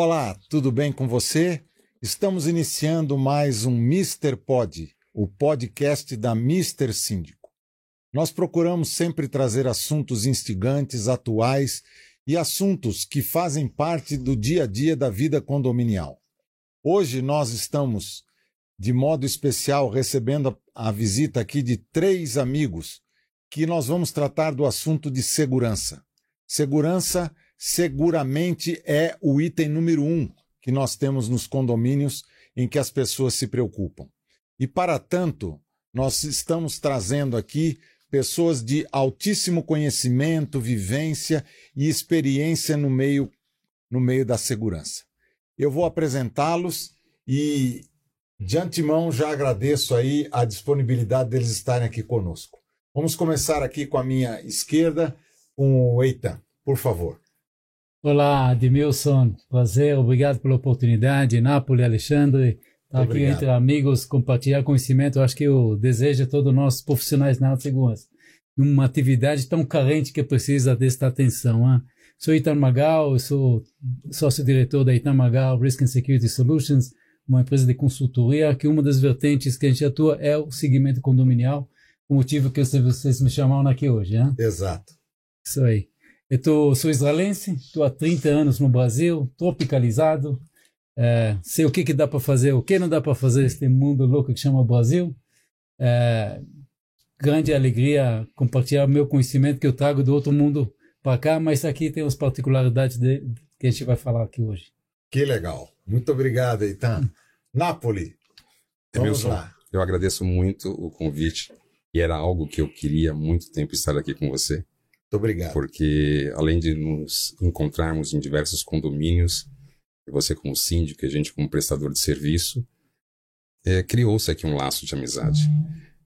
Olá, tudo bem com você? Estamos iniciando mais um Mr. Pod, o podcast da Mr. Síndico. Nós procuramos sempre trazer assuntos instigantes, atuais e assuntos que fazem parte do dia a dia da vida condominial. Hoje nós estamos, de modo especial, recebendo a visita aqui de três amigos que nós vamos tratar do assunto de segurança. Segurança seguramente é o item número um que nós temos nos condomínios em que as pessoas se preocupam. E para tanto, nós estamos trazendo aqui pessoas de altíssimo conhecimento, vivência e experiência no meio, no meio da segurança. Eu vou apresentá-los e de antemão já agradeço aí a disponibilidade deles estarem aqui conosco. Vamos começar aqui com a minha esquerda, com o Eitan, por favor. Olá, Admilson, prazer, obrigado pela oportunidade. Nápoles, Alexandre, estar aqui entre amigos, compartilhar conhecimento. Eu acho que o desejo de todos nós profissionais na área de segurança, numa atividade tão carente que precisa desta atenção. Hein? Sou Itan Magal, sou sócio-diretor da Itan Magal Risk and Security Solutions, uma empresa de consultoria que uma das vertentes que a gente atua é o segmento condominial, o motivo que vocês me chamaram aqui hoje. Hein? Exato. Isso aí. Eu tô, sou israelense, estou há 30 anos no Brasil, tropicalizado, é, sei o que, que dá para fazer, o que não dá para fazer nesse mundo louco que chama Brasil. É, grande alegria compartilhar meu conhecimento que eu trago do outro mundo para cá, mas aqui tem as particularidades de, que a gente vai falar aqui hoje. Que legal. Muito obrigado, Eitan. Napoli. Vamos Emilson, lá. Eu agradeço muito o convite e era algo que eu queria há muito tempo estar aqui com você. Muito obrigado. Porque além de nos encontrarmos em diversos condomínios, você como síndico a gente como prestador de serviço, é, criou-se aqui um laço de amizade.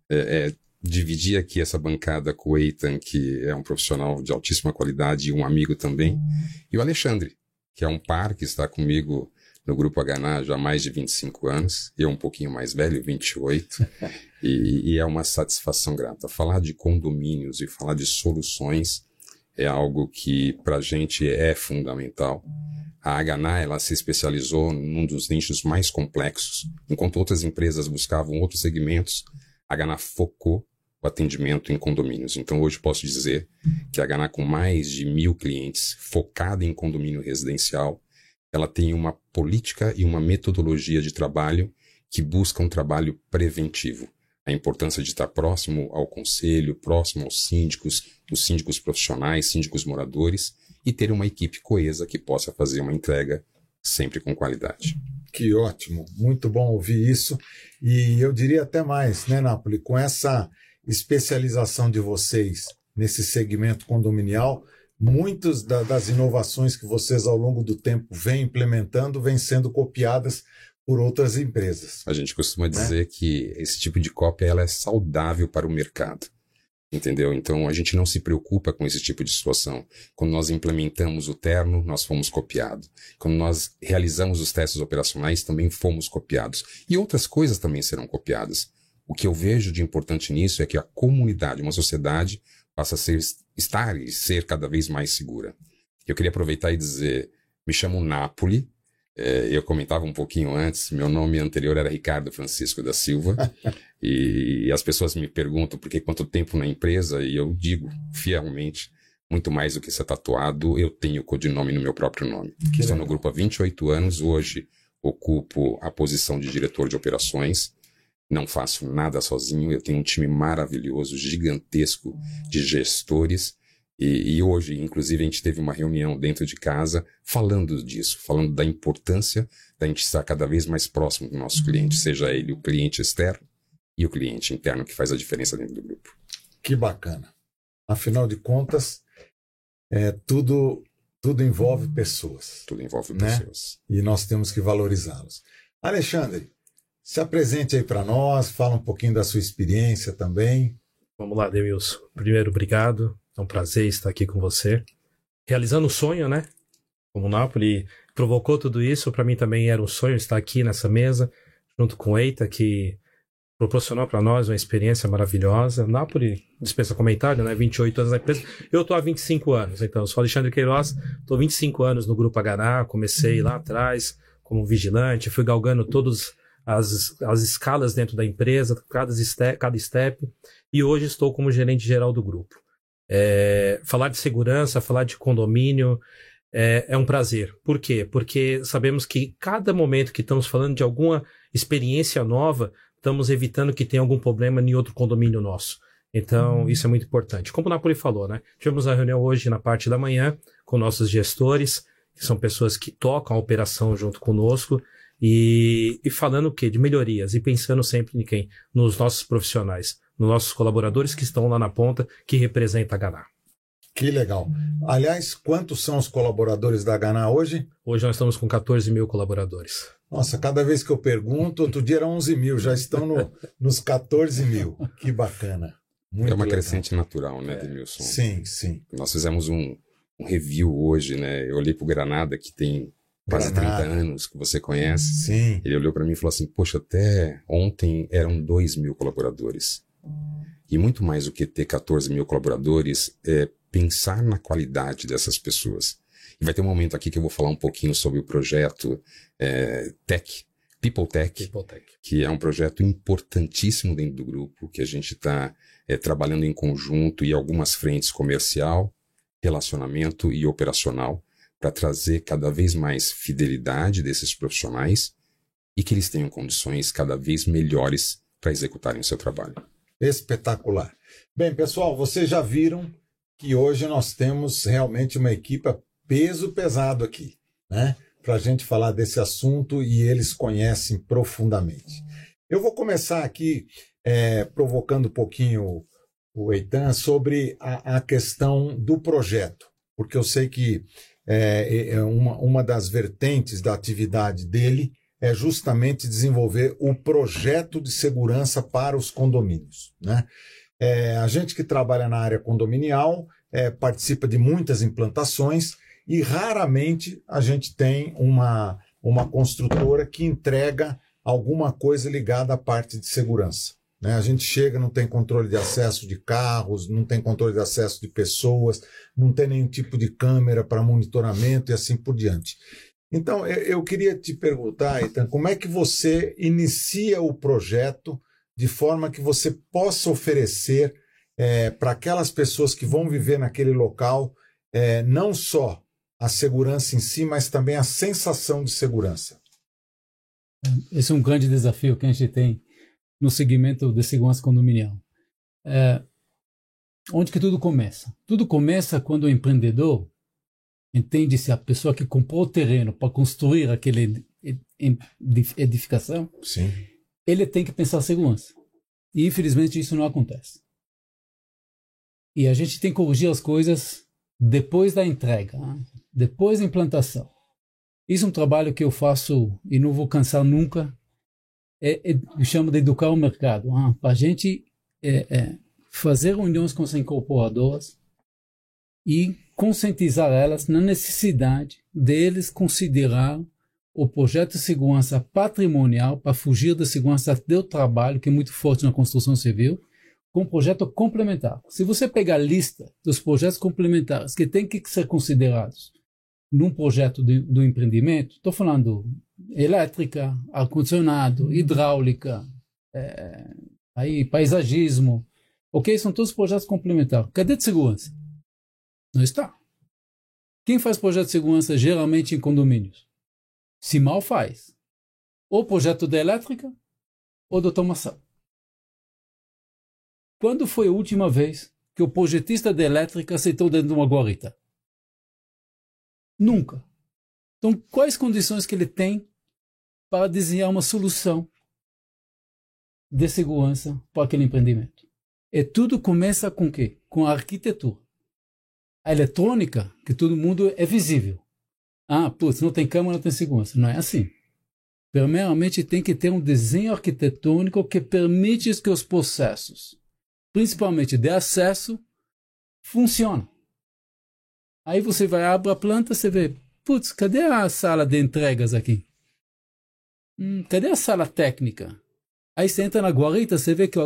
É, é, dividir aqui essa bancada com o Eitan, que é um profissional de altíssima qualidade e um amigo também, e o Alexandre, que é um par que está comigo no Grupo HNA já há mais de 25 anos, eu um pouquinho mais velho, 28, e, e é uma satisfação grata. Falar de condomínios e falar de soluções é algo que para a gente é fundamental. A HNA ela se especializou num dos nichos mais complexos, enquanto outras empresas buscavam outros segmentos, a HNA focou o atendimento em condomínios. Então hoje posso dizer que a HNA com mais de mil clientes, focada em condomínio residencial, ela tem uma política e uma metodologia de trabalho que busca um trabalho preventivo. A importância de estar próximo ao conselho, próximo aos síndicos, os síndicos profissionais, síndicos moradores, e ter uma equipe coesa que possa fazer uma entrega sempre com qualidade. Que ótimo, muito bom ouvir isso. E eu diria até mais, né, Napoli, com essa especialização de vocês nesse segmento condominial, muitas da, das inovações que vocês ao longo do tempo vêm implementando vêm sendo copiadas por outras empresas. A gente costuma né? dizer que esse tipo de cópia ela é saudável para o mercado. Entendeu? Então a gente não se preocupa com esse tipo de situação. Quando nós implementamos o terno, nós fomos copiados. Quando nós realizamos os testes operacionais, também fomos copiados. E outras coisas também serão copiadas. O que eu vejo de importante nisso é que a comunidade, uma sociedade, passa a ser, estar e ser cada vez mais segura. Eu queria aproveitar e dizer, me chamo Napoli, é, eu comentava um pouquinho antes, meu nome anterior era Ricardo Francisco da Silva, e, as pessoas me perguntam por que quanto tempo na empresa, e eu digo fielmente, muito mais do que ser tatuado, eu tenho codinome no meu próprio nome. Que Estou no grupo há 28 anos, hoje ocupo a posição de diretor de operações, não faço nada sozinho, eu tenho um time maravilhoso, gigantesco de gestores. E, e, hoje, inclusive, a gente teve uma reunião dentro de casa falando disso, falando da importância da gente estar cada vez mais próximo do nosso cliente, seja ele o cliente externo e o cliente interno que faz a diferença dentro do grupo. Que bacana. Afinal de contas, é, tudo, tudo envolve pessoas. Tudo envolve né? pessoas. E nós temos que valorizá-los. Alexandre, se apresente aí para nós, fala um pouquinho da sua experiência também. Vamos lá, Demilson. Primeiro, obrigado. É um prazer estar aqui com você. Realizando o sonho, né? Como o Napoli provocou tudo isso, para mim também era um sonho estar aqui nessa mesa, junto com o Eita, que proporcionou para nós uma experiência maravilhosa. Napoli dispensa comentário, né? 28 anos na empresa. Eu estou há 25 anos, então. Eu sou Alexandre Queiroz, estou 25 anos no Grupo H&A, comecei lá atrás como vigilante, fui galgando todas as, as escalas dentro da empresa, cada step, cada step, e hoje estou como gerente geral do grupo. É, falar de segurança, falar de condomínio, é, é, um prazer. Por quê? Porque sabemos que cada momento que estamos falando de alguma experiência nova, estamos evitando que tenha algum problema em outro condomínio nosso. Então, uhum. isso é muito importante. Como o Napoli falou, né? Tivemos a reunião hoje na parte da manhã com nossos gestores, que são pessoas que tocam a operação junto conosco, e, e falando o quê? De melhorias, e pensando sempre em quem? Nos nossos profissionais, nos nossos colaboradores que estão lá na ponta, que representa a Ganá. Que legal. Aliás, quantos são os colaboradores da Ganá hoje? Hoje nós estamos com 14 mil colaboradores. Nossa, cada vez que eu pergunto, outro dia era 11 mil, já estão no, nos 14 mil. Que bacana. Muito é uma legal. crescente natural, né, Demilson? Sim, sim. Nós fizemos um, um review hoje, né? Eu olhei pro Granada, que tem quase Granada. 30 anos, que você conhece. Sim. Ele olhou para mim e falou assim: Poxa, até ontem eram 2 mil colaboradores. E muito mais do que ter 14 mil colaboradores, é pensar na qualidade dessas pessoas. E vai ter um momento aqui que eu vou falar um pouquinho sobre o projeto é, Tech, People Tech, People Tech, que é um projeto importantíssimo dentro do grupo, que a gente está é, trabalhando em conjunto e algumas frentes comercial, relacionamento e operacional, para trazer cada vez mais fidelidade desses profissionais e que eles tenham condições cada vez melhores para executarem o seu trabalho. Espetacular. Bem, pessoal, vocês já viram que hoje nós temos realmente uma equipe peso pesado aqui, né? Para a gente falar desse assunto e eles conhecem profundamente. Eu vou começar aqui é, provocando um pouquinho o Eitan sobre a, a, questão do projeto, porque eu sei que é, é, é uma, uma das vertentes da atividade dele é justamente desenvolver o projeto de segurança para os condomínios. Né? É, a gente que trabalha na área condominial é, participa de muitas implantações e raramente a gente tem uma, uma construtora que entrega alguma coisa ligada à parte de segurança. Né? A gente chega, não tem controle de acesso de carros, não tem controle de acesso de pessoas, não tem nenhum tipo de câmera para monitoramento e assim por diante. Então, eu queria te perguntar, então, como é que você inicia o projeto de forma que você possa oferecer é, para aquelas pessoas que vão viver naquele local é, não só a segurança em si, mas também a sensação de segurança. Esse é um grande desafio que a gente tem no segmento de segurança condominial. É, onde que tudo começa? Tudo começa quando o empreendedor entende se a pessoa que comprou o terreno para construir aquela edificação, Sim. ele tem que pensar segurança. E infelizmente isso não acontece. E a gente tem que corrigir as coisas depois da entrega. Né? depois da implantação. Isso é um trabalho que eu faço e não vou cansar nunca. É, é, eu chamo de educar o mercado. Ah, para a gente é, é, fazer reuniões com as incorporadoras e conscientizar elas na necessidade deles considerar o projeto de segurança patrimonial para fugir da segurança do trabalho, que é muito forte na construção civil, com um projeto complementar. Se você pegar a lista dos projetos complementares que têm que ser considerados num projeto do empreendimento, estou falando elétrica, ar-condicionado, hidráulica, é, aí, paisagismo, ok? São todos projetos complementares. Cadê de segurança? Não está. Quem faz projeto de segurança geralmente em condomínios? Se mal faz. Ou projeto de elétrica ou de automação. Quando foi a última vez que o projetista de elétrica aceitou dentro de uma guarita? Nunca. Então, quais condições que ele tem para desenhar uma solução de segurança para aquele empreendimento? E tudo começa com o quê? Com a arquitetura. A eletrônica, que todo mundo é visível. Ah, putz, não tem câmera, não tem segurança. Não é assim. Primeiramente, tem que ter um desenho arquitetônico que permite que os processos, principalmente de acesso, funcionem. Aí você vai abrir a planta, você vê, putz, cadê a sala de entregas aqui? Hum, cadê a sala técnica? Aí você entra na guarita, você vê que a,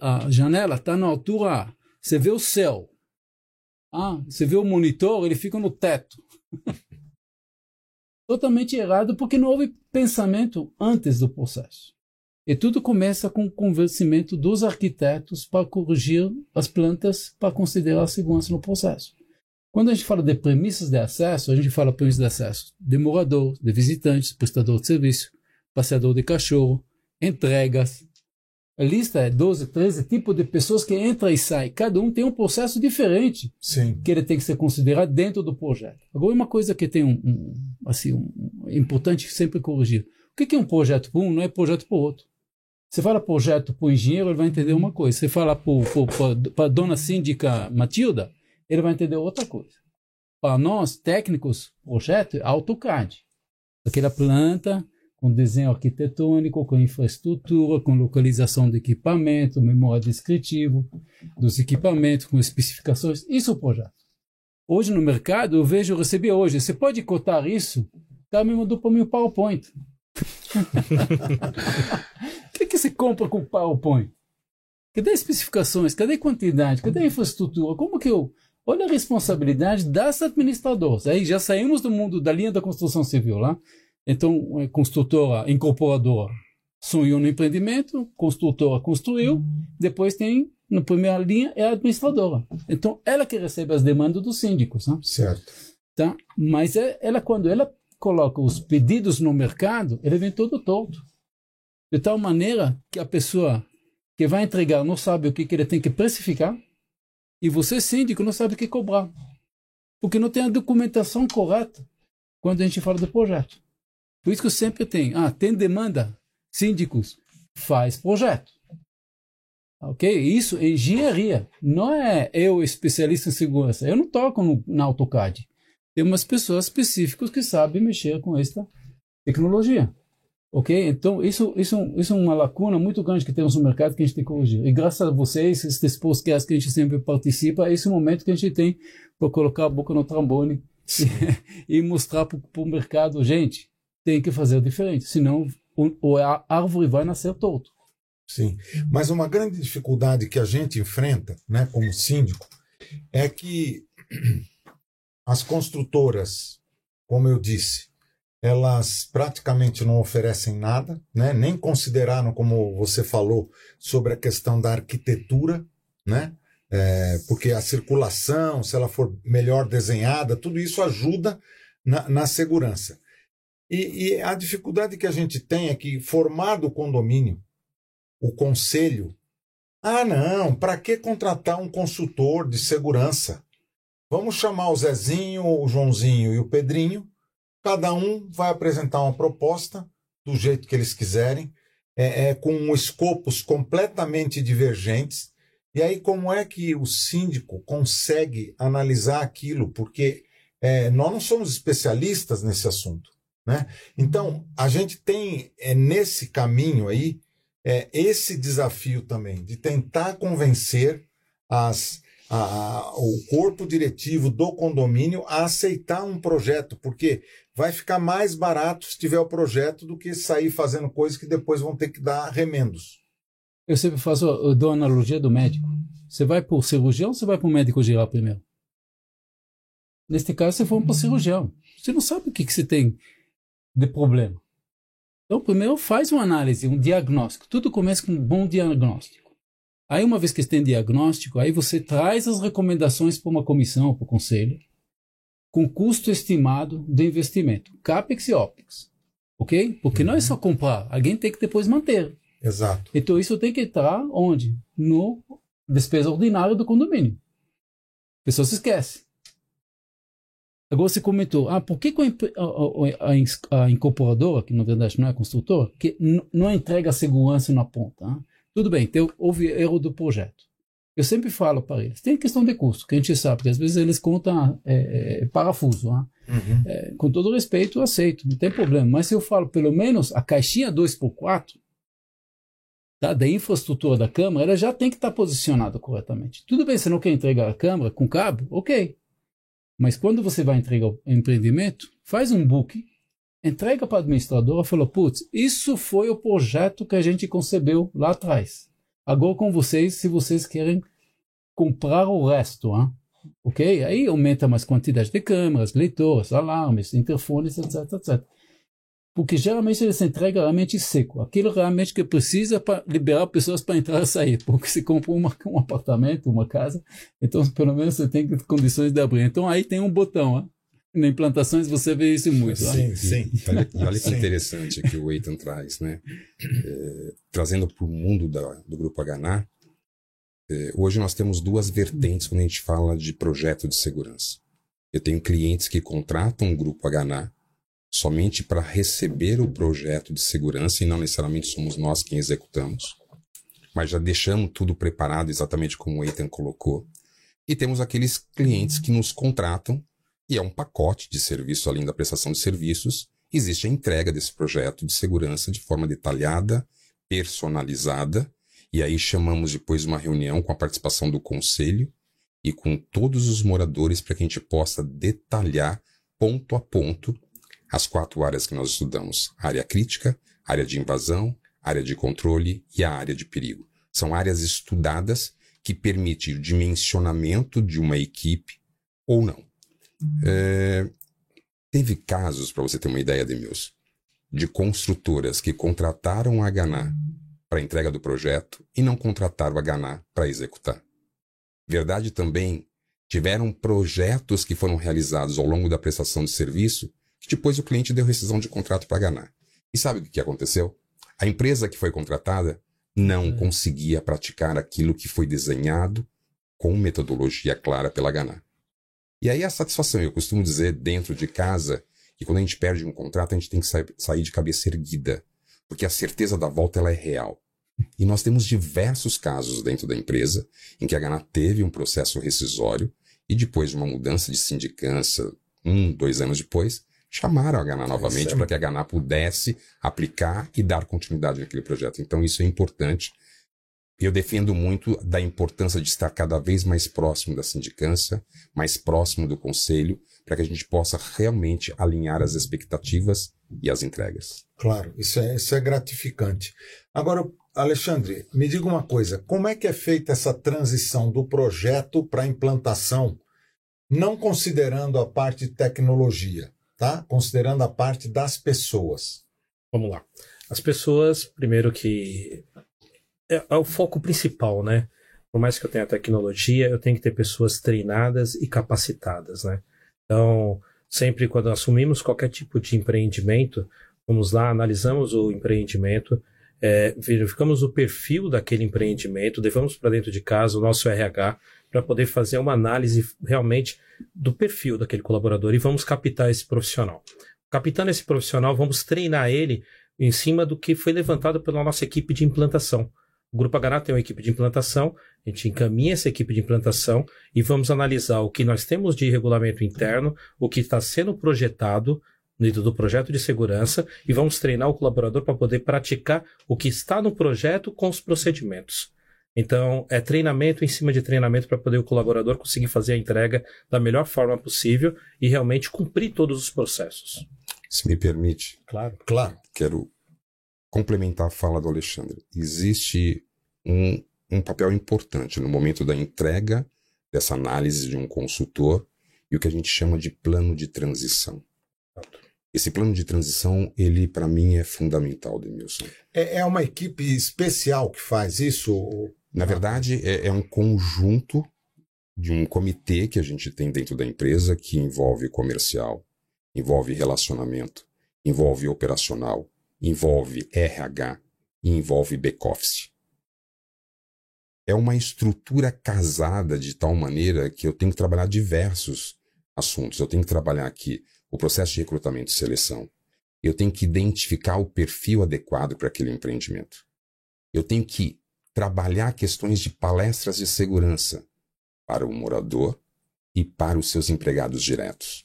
a, a janela está na altura. Você vê o céu. Ah, você vê o monitor, ele fica no teto. Totalmente errado, porque não houve pensamento antes do processo. E tudo começa com o convencimento dos arquitetos para corrigir as plantas para considerar a segurança no processo. Quando a gente fala de premissas de acesso, a gente fala premissas de acesso de morador, de visitantes, prestador de serviço, passeador de cachorro, entregas. A lista é 12, 13 tipos de pessoas que entram e saem. Cada um tem um processo diferente Sim. que ele tem que ser considerado dentro do projeto. Agora, uma coisa que tem um, um assim, um, importante sempre corrigir. O que é um projeto para um não é projeto para o outro. Você fala projeto para o engenheiro, ele vai entender uma coisa. Você fala para a dona síndica Matilda, ele vai entender outra coisa. Para nós, técnicos, projeto é AutoCAD. Aquela planta com desenho arquitetônico, com infraestrutura, com localização de equipamento, memória descritivo dos equipamentos, com especificações. Isso é o projeto. Hoje no mercado, eu vejo, eu recebi hoje, você pode cotar isso? O cara me mandou para mim o PowerPoint. o que, que você compra com PowerPoint? Cadê especificações? Cadê quantidade? Cadê infraestrutura? Como que eu. Olha a responsabilidade das administradoras. Aí já saímos do mundo da linha da construção civil lá. Então, a construtora, incorporadora, sonhou no empreendimento, construtora construiu, depois tem, na primeira linha, é a administradora. Então, ela que recebe as demandas dos síndicos. Né? Certo. Tá? Mas é, ela, quando ela coloca os pedidos no mercado, ele vem todo torto. De tal maneira que a pessoa que vai entregar não sabe o que, que ele tem que precificar, e você, síndico, não sabe o que cobrar. Porque não tem a documentação correta quando a gente fala do projeto. Por isso que eu sempre tenho. Ah, tem demanda? Síndicos, faz projeto. Ok? Isso é engenharia. Não é eu especialista em segurança. Eu não toco no, na AutoCAD. Tem umas pessoas específicas que sabem mexer com esta tecnologia. Ok? Então, isso, isso, isso é uma lacuna muito grande que temos no mercado que a gente tem que corrigir. E graças a vocês, esses podcasts que a gente sempre participa, é esse momento que a gente tem para colocar a boca no trombone e, e mostrar para o mercado, gente, tem que fazer diferente, senão o, a árvore vai nascer torto. Sim, mas uma grande dificuldade que a gente enfrenta, né, como síndico, é que as construtoras, como eu disse, elas praticamente não oferecem nada, né? nem consideraram, como você falou, sobre a questão da arquitetura, né? É, porque a circulação, se ela for melhor desenhada, tudo isso ajuda na, na segurança. E, e, a dificuldade que a gente tem é que, formado o condomínio, o conselho, ah, não, para que contratar um consultor de segurança? Vamos chamar o Zezinho, o Joãozinho e o Pedrinho, cada um vai apresentar uma proposta do jeito que eles quiserem, é, é, com escopos completamente divergentes. E aí, como é que o síndico consegue analisar aquilo? Porque é, nós não somos especialistas nesse assunto. Né? Então, a gente tem é, nesse caminho aí é, esse desafio também de tentar convencer as, a, a, o corpo diretivo do condomínio a aceitar um projeto, porque vai ficar mais barato se tiver o projeto do que sair fazendo coisas que depois vão ter que dar remendos. Eu sempre faço, eu dou a analogia do médico. Você vai para o cirurgião ou você vai para o médico geral primeiro? Neste caso, você for para o cirurgião. Você não sabe o que, que você tem de problema. Então, primeiro faz uma análise, um diagnóstico. Tudo começa com um bom diagnóstico. Aí, uma vez que você tem diagnóstico, aí você traz as recomendações para uma comissão, para o conselho, com custo estimado de investimento, CAPEX e OPEX. Ok? Porque uhum. não é só comprar, alguém tem que depois manter. Exato. Então, isso tem que estar onde? No despesa ordinária do condomínio. A pessoa se esquece. Agora você comentou, ah, por que, a, a, a, incorporadora, que na verdade não é construtora, que não entrega segurança na ponta? Ah? Tudo bem, então, houve erro do projeto. Eu sempre falo para eles, tem questão de custo, que a gente sabe, que às vezes eles contam é, é, parafuso. Ah? Uhum. É, com todo respeito, eu aceito, não tem problema. Mas se eu falo, pelo menos, a caixinha 2x4 tá, da infraestrutura da câmara, ela já tem que estar posicionada corretamente. Tudo bem, você não quer entregar a câmara com cabo? Ok. Mas quando você vai entregar o empreendimento, faz um book entrega para a administradora e fala, putz, isso foi o projeto que a gente concebeu lá atrás. Agora com vocês, se vocês querem comprar o resto, hein? ok? Aí aumenta mais quantidade de câmeras, leitores, alarmes, interfones, etc, etc. Porque geralmente eles entregam realmente seco. Aquilo realmente que precisa para liberar pessoas para entrar e sair. Porque se compra uma, um apartamento, uma casa, então pelo menos você tem condições de abrir. Então aí tem um botão. Hein? Na implantações você vê isso muito. Sim, sim. Olha, olha que interessante que o Eitan traz, né? É, trazendo para o mundo da, do Grupo HNA, é, hoje nós temos duas vertentes quando a gente fala de projeto de segurança. Eu tenho clientes que contratam o Grupo HNA somente para receber o projeto de segurança e não necessariamente somos nós quem executamos, mas já deixamos tudo preparado exatamente como o Ethan colocou. E temos aqueles clientes que nos contratam e é um pacote de serviço além da prestação de serviços. Existe a entrega desse projeto de segurança de forma detalhada, personalizada, e aí chamamos depois uma reunião com a participação do conselho e com todos os moradores para que a gente possa detalhar ponto a ponto as quatro áreas que nós estudamos: área crítica, área de invasão, área de controle e a área de perigo. São áreas estudadas que permitem o dimensionamento de uma equipe ou não. Uhum. É, teve casos, para você ter uma ideia, Demilson, de construtoras que contrataram a Ganá para entrega do projeto e não contrataram a Ganá para executar. Verdade também, tiveram projetos que foram realizados ao longo da prestação de serviço depois o cliente deu rescisão de contrato para Ganá. E sabe o que aconteceu? A empresa que foi contratada não é. conseguia praticar aquilo que foi desenhado com metodologia clara pela Ganá. E aí a satisfação, eu costumo dizer dentro de casa, que quando a gente perde um contrato, a gente tem que sair de cabeça erguida, porque a certeza da volta ela é real. E nós temos diversos casos dentro da empresa em que a Ganá teve um processo rescisório e depois de uma mudança de sindicância, um, dois anos depois, chamaram a Ganá novamente para que a Ganá pudesse aplicar e dar continuidade naquele projeto. Então isso é importante. Eu defendo muito da importância de estar cada vez mais próximo da sindicância, mais próximo do conselho, para que a gente possa realmente alinhar as expectativas e as entregas. Claro, isso é, isso é gratificante. Agora, Alexandre, me diga uma coisa: como é que é feita essa transição do projeto para a implantação, não considerando a parte de tecnologia? Tá? Considerando a parte das pessoas. Vamos lá. As pessoas, primeiro que é, é, o foco principal, né? Por mais que eu tenha tecnologia, eu tenho que ter pessoas treinadas e capacitadas, né? Então, sempre quando assumimos qualquer tipo de empreendimento, vamos lá, analisamos o empreendimento, é, verificamos o perfil daquele empreendimento, levamos para dentro de casa o nosso RH para poder fazer uma análise realmente do perfil daquele colaborador e vamos captar esse profissional. Captando esse profissional, vamos treinar ele em cima do que foi levantado pela nossa equipe de implantação. O Grupo H tem uma equipe de implantação, a gente encaminha essa equipe de implantação e vamos analisar o que nós temos de regulamento interno, o que está sendo projetado dentro do projeto de segurança e vamos treinar o colaborador para poder praticar o que está no projeto com os procedimentos. Então, é treinamento em cima de treinamento para poder o colaborador conseguir fazer a entrega da melhor forma possível e realmente cumprir todos os processos. Se me permite. Claro. Claro. Quero complementar a fala do Alexandre. Existe um, um papel importante no momento da entrega dessa análise de um consultor e o que a gente chama de plano de transição. Esse plano de transição, ele para mim é fundamental, Demilson. É, é uma equipe especial que faz isso? Na verdade, é, é um conjunto de um comitê que a gente tem dentro da empresa que envolve comercial, envolve relacionamento, envolve operacional, envolve RH e envolve back-office. É uma estrutura casada de tal maneira que eu tenho que trabalhar diversos assuntos. Eu tenho que trabalhar aqui o processo de recrutamento e seleção. Eu tenho que identificar o perfil adequado para aquele empreendimento. Eu tenho que trabalhar questões de palestras de segurança para o morador e para os seus empregados diretos.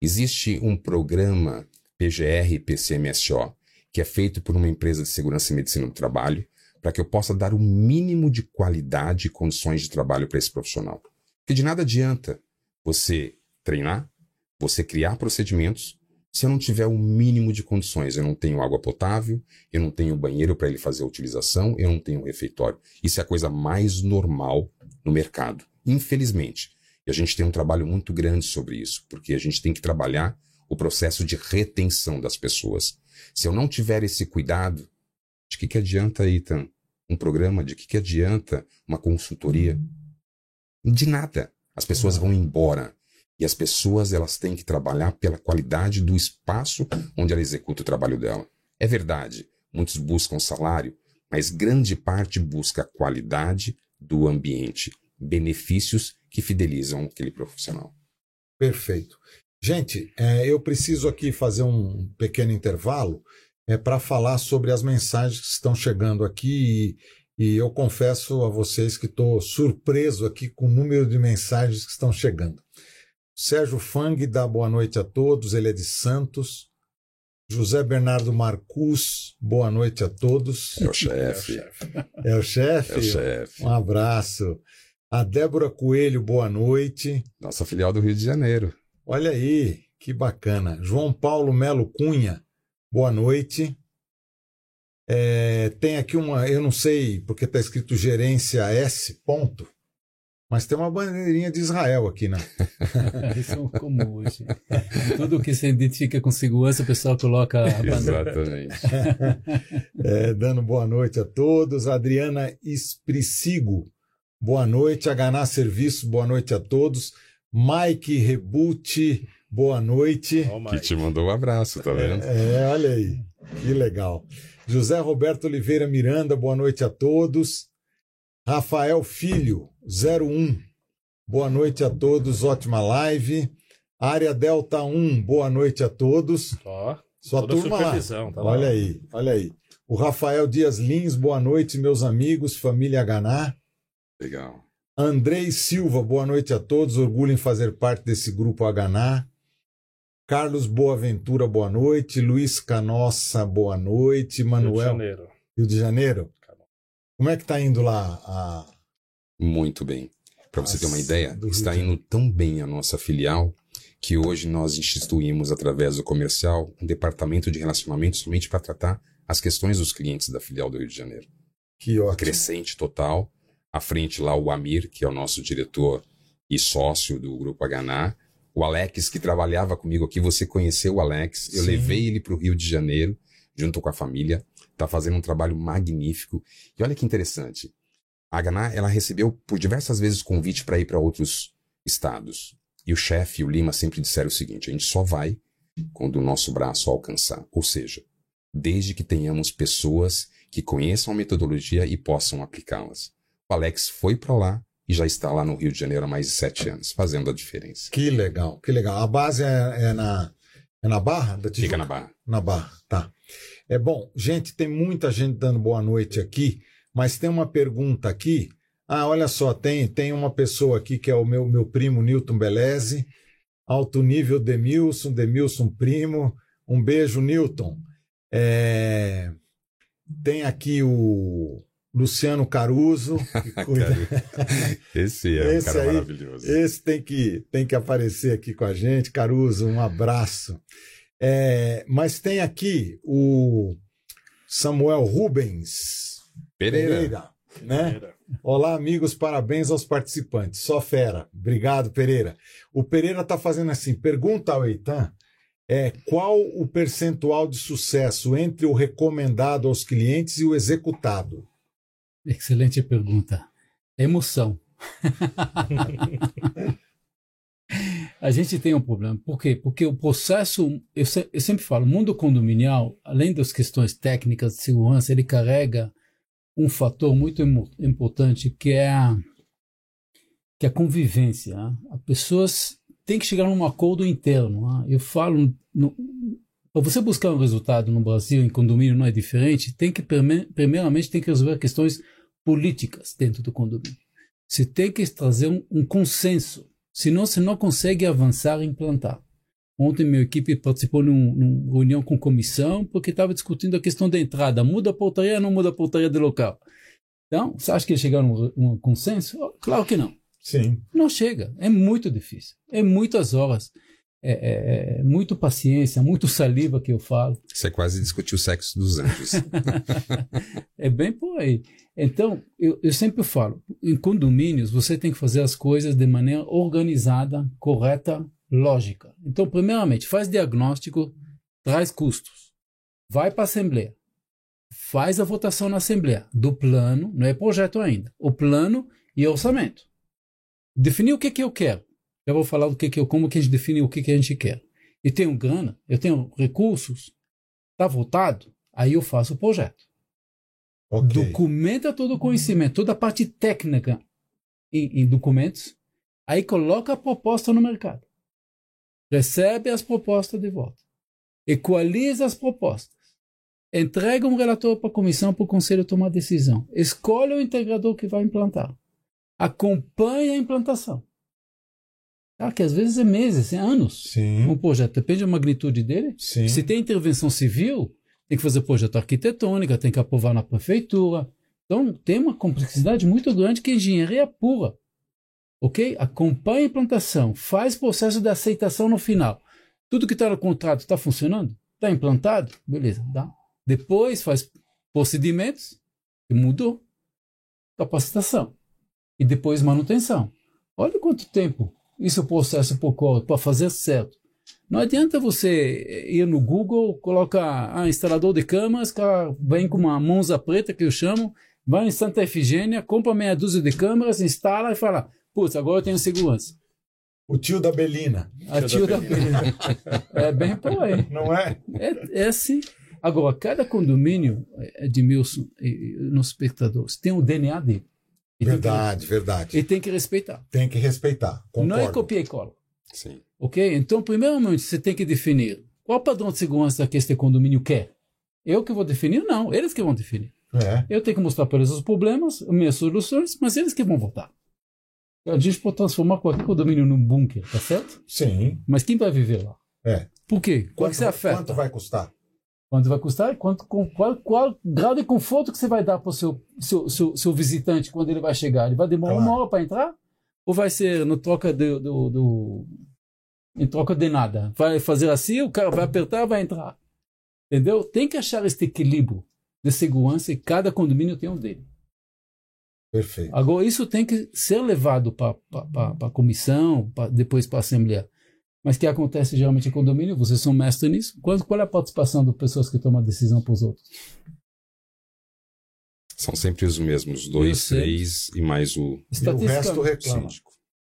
Existe um programa PGR PCMSO que é feito por uma empresa de segurança e medicina do trabalho para que eu possa dar o mínimo de qualidade e condições de trabalho para esse profissional. Porque de nada adianta você treinar, você criar procedimentos, se eu não tiver o mínimo de condições, eu não tenho água potável, eu não tenho banheiro para ele fazer a utilização, eu não tenho refeitório. Isso é a coisa mais normal no mercado, infelizmente. E a gente tem um trabalho muito grande sobre isso, porque a gente tem que trabalhar o processo de retenção das pessoas. Se eu não tiver esse cuidado, de que, que adianta, Ethan, um programa? De que, que adianta uma consultoria? De nada. As pessoas vão embora. E as pessoas elas têm que trabalhar pela qualidade do espaço onde ela executa o trabalho dela. É verdade, muitos buscam salário, mas grande parte busca a qualidade do ambiente, benefícios que fidelizam aquele profissional. Perfeito. Gente, é, eu preciso aqui fazer um pequeno intervalo é, para falar sobre as mensagens que estão chegando aqui e, e eu confesso a vocês que estou surpreso aqui com o número de mensagens que estão chegando. Sérgio Fang dá boa noite a todos, ele é de Santos. José Bernardo Marcus, boa noite a todos. É o chefe. É o chefe? É o chefe. Um abraço. A Débora Coelho, boa noite. Nossa filial do Rio de Janeiro. Olha aí, que bacana. João Paulo Melo Cunha, boa noite. É, tem aqui uma, eu não sei porque está escrito gerência S, ponto. Mas tem uma bandeirinha de Israel aqui, né? Isso é comum hoje. Tudo que se identifica com segurança, o pessoal coloca a bandeira. Exatamente. é, dando boa noite a todos. Adriana Espricigo, boa noite. Aganá Serviço, boa noite a todos. Mike Rebuti, boa noite. Oh, que te mandou um abraço, tá vendo? É, é, olha aí, que legal. José Roberto Oliveira Miranda, boa noite a todos. Rafael Filho, 01. Boa noite a todos, ótima live. Área Delta 1, boa noite a todos. Ó, Sua turma lá. Tá olha lá. aí, olha aí. O Rafael Dias Lins, boa noite, meus amigos, família Ganá. Legal. Andrei Silva, boa noite a todos. Orgulho em fazer parte desse grupo Aganá. Carlos Boaventura, boa noite. Luiz Canossa, boa noite. Manuel. Rio de Janeiro. Rio de Janeiro? Como é que está indo lá a... Muito bem. Para você ter uma ideia, está indo tão bem a nossa filial que hoje nós instituímos, através do comercial, um departamento de relacionamento somente para tratar as questões dos clientes da filial do Rio de Janeiro. Que ótimo. Crescente total. À frente lá o Amir, que é o nosso diretor e sócio do Grupo Hná. O Alex, que trabalhava comigo aqui, você conheceu o Alex. Eu Sim. levei ele para o Rio de Janeiro, junto com a família está fazendo um trabalho magnífico. E olha que interessante. A Ganá, ela recebeu por diversas vezes convite para ir para outros estados. E o chefe e o Lima sempre disseram o seguinte: a gente só vai quando o nosso braço alcançar. Ou seja, desde que tenhamos pessoas que conheçam a metodologia e possam aplicá-las. O Alex foi para lá e já está lá no Rio de Janeiro há mais de sete anos, fazendo a diferença. Que legal, que legal. A base é, é na, é na Barra da Tijuca? Fica na Barra. Na Barra, tá. É bom, gente, tem muita gente dando boa noite aqui, mas tem uma pergunta aqui. Ah, olha só, tem, tem uma pessoa aqui que é o meu, meu primo Newton Beleze, alto nível Demilson, Demilson primo. Um beijo, Newton. É... Tem aqui o Luciano Caruso. esse é esse um cara aí, maravilhoso. Esse tem que, tem que aparecer aqui com a gente. Caruso, um abraço. É, mas tem aqui o Samuel Rubens Pereira. Pereira né? Pereira. Olá, amigos, parabéns aos participantes. Só fera. Obrigado, Pereira. O Pereira está fazendo assim: pergunta ao Eitan é, qual o percentual de sucesso entre o recomendado aos clientes e o executado? Excelente pergunta. Emoção. A gente tem um problema. Por quê? Porque o processo, eu, se, eu sempre falo, o mundo condominial, além das questões técnicas de segurança, ele carrega um fator muito importante que é a, que é a convivência. Né? As pessoas têm que chegar num acordo interno. Né? Eu falo, para você buscar um resultado no Brasil, em condomínio não é diferente, tem que, primeiramente, tem que resolver questões políticas dentro do condomínio. Você tem que trazer um, um consenso Senão você não consegue avançar e implantar. Ontem minha equipe participou de uma reunião com comissão porque estava discutindo a questão da entrada. Muda a portaria ou não muda a portaria do local? Então, você acha que eles chegaram a um, um consenso? Claro que não. Sim. Não chega. É muito difícil. É muitas horas. é, é, é, muito paciência, muito saliva que eu falo. Você quase discutiu o sexo dos anjos. é bem por aí. Então, eu, eu sempre falo, em condomínios você tem que fazer as coisas de maneira organizada, correta, lógica. Então, primeiramente, faz diagnóstico, traz custos, vai para a Assembleia, faz a votação na Assembleia do plano, não é projeto ainda, o plano e orçamento. Definir o que, que eu quero. Já vou falar do que, que eu, como que a gente define o que, que a gente quer. Eu tenho grana, eu tenho recursos, está votado, aí eu faço o projeto. Okay. Documenta todo o conhecimento, toda a parte técnica em, em documentos, aí coloca a proposta no mercado. Recebe as propostas de volta. Equaliza as propostas. Entrega um relatório para a comissão, para o conselho tomar decisão. Escolhe o integrador que vai implantar. Acompanha a implantação. Ah, que às vezes é meses, é anos. Sim. Um projeto depende da magnitude dele. Sim. Se tem intervenção civil, tem que fazer projeto arquitetônica, tem que aprovar na prefeitura. Então, tem uma complexidade muito grande que é engenharia pura. Ok? Acompanha a implantação, faz processo de aceitação no final. Tudo que está no contrato está funcionando? Está implantado? Beleza, dá. Depois faz procedimentos, que mudou, capacitação. E depois manutenção. Olha quanto tempo isso é o processo para fazer certo. Não adianta você ir no Google, colocar ah, instalador de câmeras, cara vem com uma monza preta que eu chamo, vai em Santa Efigênia, compra meia dúzia de câmeras, instala e fala, putz, agora eu tenho segurança. O tio da Belina. A tio, da, da Belina. é bem por aí. Não é? É, é assim. Agora, cada condomínio, Edmilson, nos espectadores, tem o DNA dele. Verdade, que, verdade. E tem que respeitar. Tem que respeitar. Concordo. Não é copia e cola. Sim. Ok? Então, primeiramente, você tem que definir qual padrão de segurança que este condomínio quer. Eu que vou definir? Não, eles que vão definir. É. Eu tenho que mostrar para eles os problemas, minhas soluções, mas eles que vão votar. A gente pode transformar qualquer condomínio num bunker, tá certo? Sim. Mas quem vai viver lá? É. Por quê? Quanto, quanto, você afeta? quanto vai custar? Quanto vai custar? Quanto, qual, qual grau de conforto que você vai dar para o seu, seu, seu, seu, visitante quando ele vai chegar? Ele vai demorar claro. uma hora para entrar? Ou vai ser no troca do, do, do, em troca de nada? Vai fazer assim, o cara vai apertar, vai entrar. Entendeu? Tem que achar este equilíbrio de segurança e cada condomínio tem um dele. Perfeito. Agora, isso tem que ser levado para a comissão, pra, depois para a Assembleia. Mas o que acontece geralmente em condomínio, vocês são mestres nisso. Qual, qual é a participação das pessoas que tomam a decisão para os outros? São sempre os mesmos, dois, três e mais o. E o resto reclama.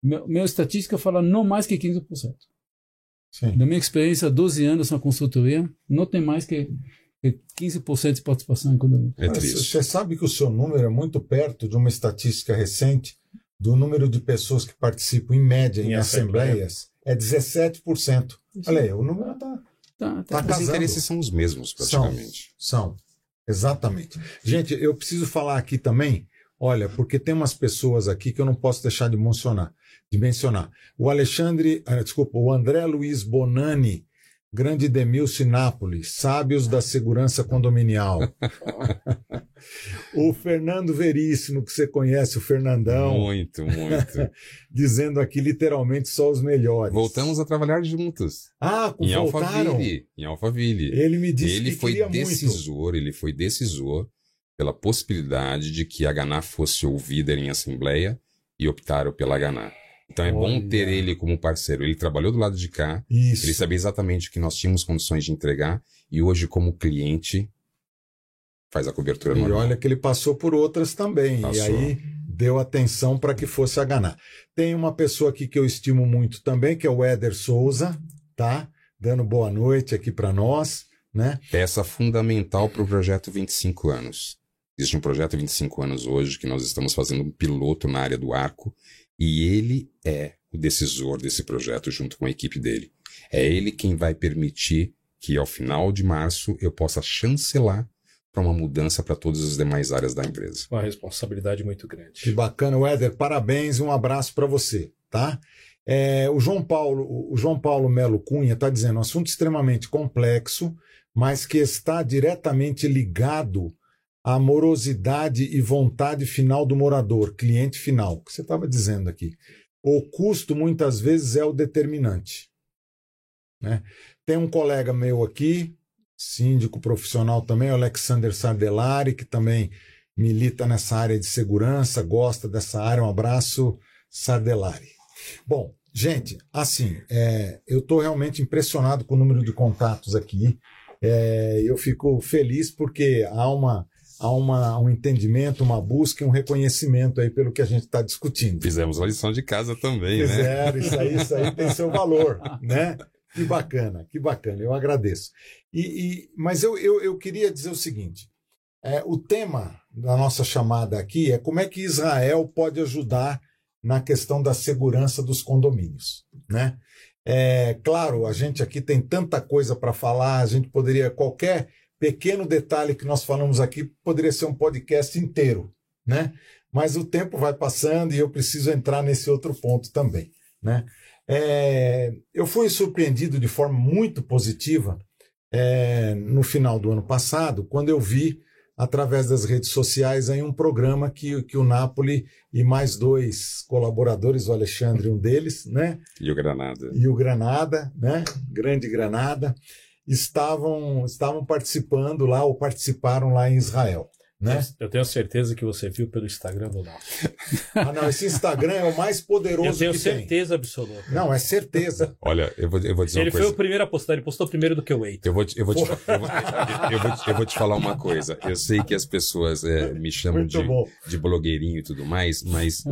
Meu, meu estatística fala não mais que 15%. Sim. Da minha experiência, 12 anos na consultoria, não tem mais que 15% de participação em condomínio. É triste. Você sabe que o seu número é muito perto de uma estatística recente do número de pessoas que participam, em média, em, em assembleias é 17%. Olha aí, o número está tá, tá, tá Os interesses são os mesmos, praticamente. São, são, exatamente. Gente, eu preciso falar aqui também, olha, porque tem umas pessoas aqui que eu não posso deixar de mencionar. De mencionar. O Alexandre, ah, desculpa, o André Luiz Bonani Grande Demilce Nápoles, sábios da segurança condominial. o Fernando Veríssimo, que você conhece, o Fernandão. Muito, muito. dizendo aqui literalmente só os melhores. Voltamos a trabalhar juntos. Ah, em voltaram? Alphaville. Em Alphaville. Ele me disse ele que foi decisor, muito. ele foi decisor pela possibilidade de que a Ganá fosse ouvida em assembleia e optaram pela Ganá. Então é Olha. bom ter ele como parceiro. Ele trabalhou do lado de cá, Isso. ele sabia exatamente o que nós tínhamos condições de entregar e hoje, como cliente, faz a cobertura e olha que ele passou por outras também. Passou. E aí deu atenção para que fosse a Ganá. Tem uma pessoa aqui que eu estimo muito também, que é o Éder Souza, tá? Dando boa noite aqui para nós, né? Peça fundamental para o projeto 25 anos. Existe um projeto 25 anos hoje que nós estamos fazendo um piloto na área do arco e ele é o decisor desse projeto junto com a equipe dele. É ele quem vai permitir que ao final de março eu possa chancelar para uma mudança para todas as demais áreas da empresa. Uma responsabilidade muito grande. Que bacana, Éder. Parabéns e um abraço para você, tá? É, o João Paulo, o João Paulo Melo Cunha está dizendo um assunto extremamente complexo, mas que está diretamente ligado a amorosidade e vontade final do morador, cliente final, que você estava dizendo aqui. O custo muitas vezes é o determinante. Né? Tem um colega meu aqui, síndico profissional também, Alexander Sardelari, que também milita nessa área de segurança, gosta dessa área. Um abraço, Sardelari. Bom, gente, assim, é, eu estou realmente impressionado com o número de contatos aqui. É, eu fico feliz porque há uma há uma, um entendimento, uma busca, um reconhecimento aí pelo que a gente está discutindo. Fizemos a lição de casa também, Fizeram, né? isso aí, isso aí tem seu valor, né? Que bacana, que bacana, eu agradeço. E, e mas eu, eu, eu, queria dizer o seguinte: é, o tema da nossa chamada aqui é como é que Israel pode ajudar na questão da segurança dos condomínios, né? É, claro, a gente aqui tem tanta coisa para falar, a gente poderia qualquer pequeno detalhe que nós falamos aqui poderia ser um podcast inteiro, né? Mas o tempo vai passando e eu preciso entrar nesse outro ponto também, né? É, eu fui surpreendido de forma muito positiva é, no final do ano passado, quando eu vi, através das redes sociais, aí um programa que, que o Napoli e mais dois colaboradores, o Alexandre, um deles, né? E o Granada. E o Granada, né? Grande Granada estavam, estavam participando lá ou participaram lá em Israel. Né? Eu tenho certeza que você viu pelo Instagram do Náutico. Ah, não, esse Instagram é o mais poderoso que tem. Eu tenho certeza tem. absoluta. Não, é certeza. Olha, eu vou, eu vou dizer Ele uma coisa. foi o primeiro a postar, ele postou primeiro do que o Eito. Eu vou, te, eu, vou te, eu, vou, eu, vou, eu vou te falar uma coisa. Eu sei que as pessoas é, me chamam de, de blogueirinho e tudo mais, mas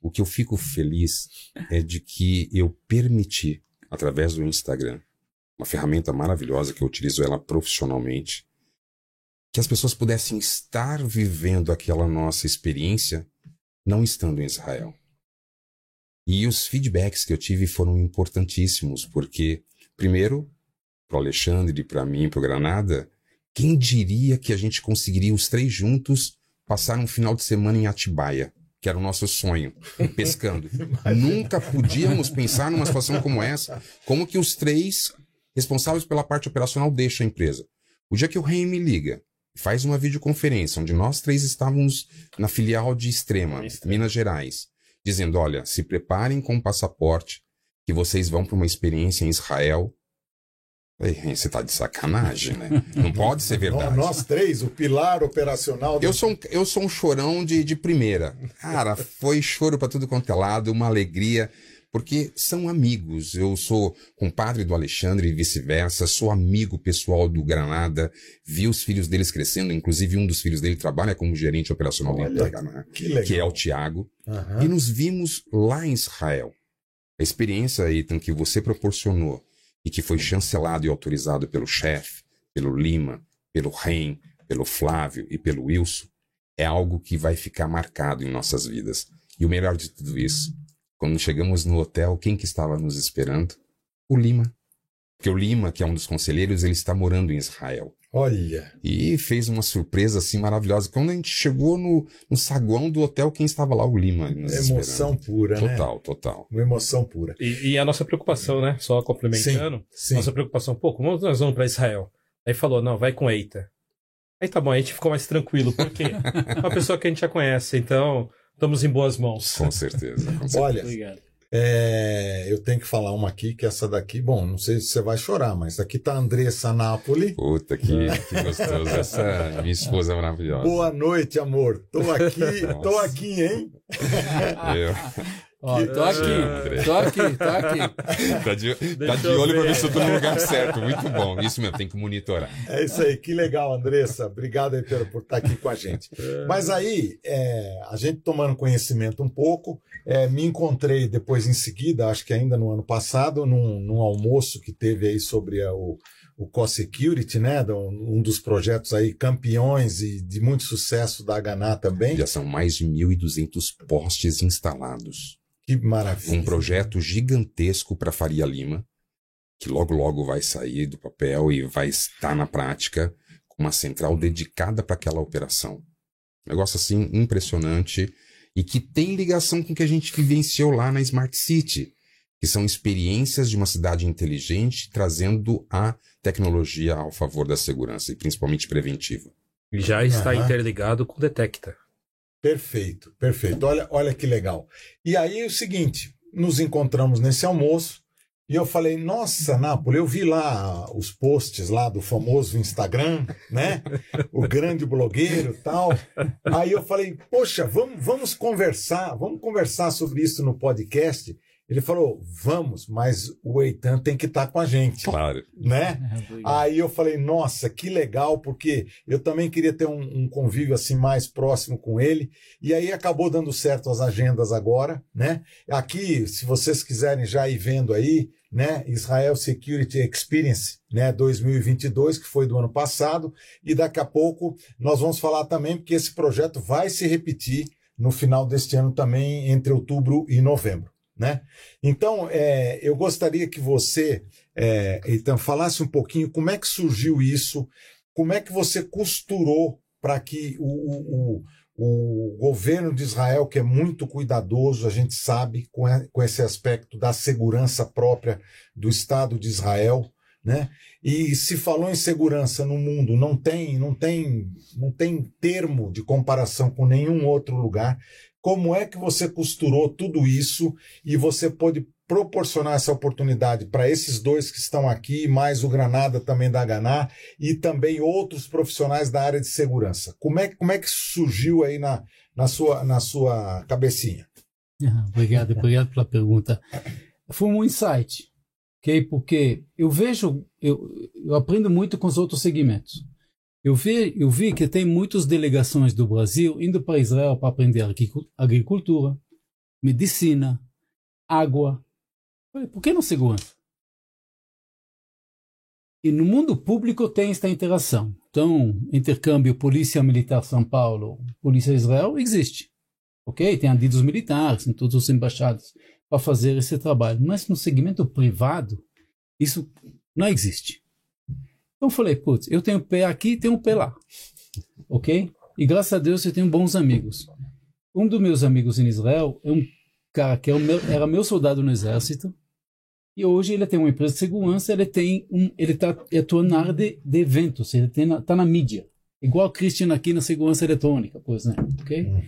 o que eu fico feliz é de que eu permiti, através do Instagram, uma ferramenta maravilhosa que eu utilizo ela profissionalmente, que as pessoas pudessem estar vivendo aquela nossa experiência não estando em Israel. E os feedbacks que eu tive foram importantíssimos, porque, primeiro, para o Alexandre, para mim, para o Granada, quem diria que a gente conseguiria os três juntos passar um final de semana em Atibaia, que era o nosso sonho, pescando. Nunca podíamos pensar numa situação como essa, como que os três responsáveis pela parte operacional deixam a empresa. O dia que o rei me liga e faz uma videoconferência onde nós três estávamos na filial de Extrema, Minas Gerais, dizendo: olha, se preparem com o passaporte que vocês vão para uma experiência em Israel. Você está de sacanagem, né? Não pode ser verdade. Nós três, o pilar operacional. Do... Eu, sou um, eu sou um chorão de, de primeira. Cara, foi choro para tudo quanto é lado, uma alegria porque são amigos. Eu sou compadre do Alexandre e vice-versa, sou amigo pessoal do Granada, vi os filhos deles crescendo, inclusive um dos filhos dele trabalha como gerente operacional Olha, da Granada, que, que, é o Tiago. Uhum. E nos vimos lá em Israel. A experiência, Ethan, que você proporcionou e que foi chancelado e autorizado pelo chefe, pelo Lima, pelo Ren, pelo Flávio e pelo Wilson, é algo que vai ficar marcado em nossas vidas. E o melhor de tudo isso quando chegamos no hotel, quem que estava nos esperando? O Lima. Porque o Lima, que é um dos conselheiros, ele está morando em Israel. Olha! E fez uma surpresa assim maravilhosa. Quando a gente chegou no, no saguão do hotel, quem estava lá? O Lima. Nos emoção esperando. pura, total, né? Total, total. Uma emoção pura. E, e, a nossa preocupação, né? Só complementando. Sim, sim. Nossa preocupação, pô, como nós vamos para Israel? Aí falou, não, vai com Eita. Aí tá bom, a gente ficou mais tranquilo, porque é uma pessoa que a gente já conhece, então Estamos em boas mãos. Com certeza. Com certeza. Olha, é, eu tenho que falar uma aqui, que essa daqui, bom, não sei se você vai chorar, mas aqui tá a Andressa Napoli. Puta, que, que gostoso. Essa minha esposa é maravilhosa. Boa noite, amor. Tô aqui, tô aqui, hein? Eu... Ó, tô aqui, tô aqui, tô aqui. Tá de, tá de olho para ver se eu tô no lugar certo. Muito bom. Isso mesmo, tem que monitorar. É isso aí, que legal, Andressa. Obrigado aí por, estar aqui com a gente. Mas aí, é, a gente tomando conhecimento um pouco, é, me encontrei depois em seguida, acho que ainda no ano passado, num, num almoço que teve aí sobre a, o, o Co-Security, né? Um dos projetos aí campeões e de muito sucesso da Hana também. Já são mais de 1.200 postes instalados. Que maravilha. Um projeto gigantesco para Faria Lima, que logo logo vai sair do papel e vai estar na prática com uma central dedicada para aquela operação. Um negócio assim impressionante e que tem ligação com o que a gente vivenciou lá na Smart City, que são experiências de uma cidade inteligente trazendo a tecnologia ao favor da segurança e principalmente preventiva. Já está uhum. interligado com o Detecta. Perfeito, perfeito. Olha, olha que legal. E aí é o seguinte, nos encontramos nesse almoço E eu falei, nossa, Nápoles, eu vi lá os posts lá do famoso Instagram, né? O grande blogueiro tal. Aí eu falei, poxa, vamos, vamos conversar, vamos conversar sobre isso no podcast. Ele falou, vamos, mas o Eitan tem que estar tá com a gente. Claro. Né? Aí eu falei, nossa, que legal, porque eu também queria ter um, um, convívio assim mais próximo com ele. E aí acabou dando certo as agendas agora, né? Aqui, se vocês quiserem já ir vendo aí, né? Israel Security Experience, né? 2022, que foi do ano passado. E daqui a pouco nós vamos falar também, porque esse projeto vai se repetir no final deste ano também, entre outubro e novembro. Né? Então, é, eu gostaria que você, é, então, falasse um pouquinho como é que surgiu isso, como é que você costurou para que o, o, o, governo de Israel, que é muito cuidadoso, a gente sabe, com, com esse aspecto da segurança própria do Estado de Israel, né? E se falou em segurança no mundo, não tem, não tem, não tem termo de comparação com nenhum outro lugar. Como é que você costurou tudo isso e você pôde proporcionar essa oportunidade para esses dois que estão aqui, mais o Granada também da Ganá e também outros profissionais da área de segurança? Como é, como é que surgiu aí na, na, sua, na sua cabecinha? Ah, obrigado, obrigado pela pergunta. Foi um insight, ok? Porque eu vejo, eu, eu aprendo muito com os outros segmentos. Eu vi, eu vi que tem muitas delegações do Brasil indo para Israel para aprender agricultura, medicina, água. Por que não segurança? E no mundo público tem esta interação. Então, intercâmbio Polícia Militar São Paulo, Polícia Israel, existe. Ok? Tem adidos militares em todas as embaixadas para fazer esse trabalho. Mas no segmento privado, isso não existe. Então eu falei, putz, eu tenho pé aqui e tenho pé lá. Ok? E graças a Deus eu tenho bons amigos. Um dos meus amigos em Israel é um cara que é meu, era meu soldado no exército. E hoje ele tem uma empresa de segurança, ele tem um, ele está atuando na área de, de eventos, ele está na mídia. Igual o Christian aqui na segurança eletrônica, por exemplo, ok? Uhum.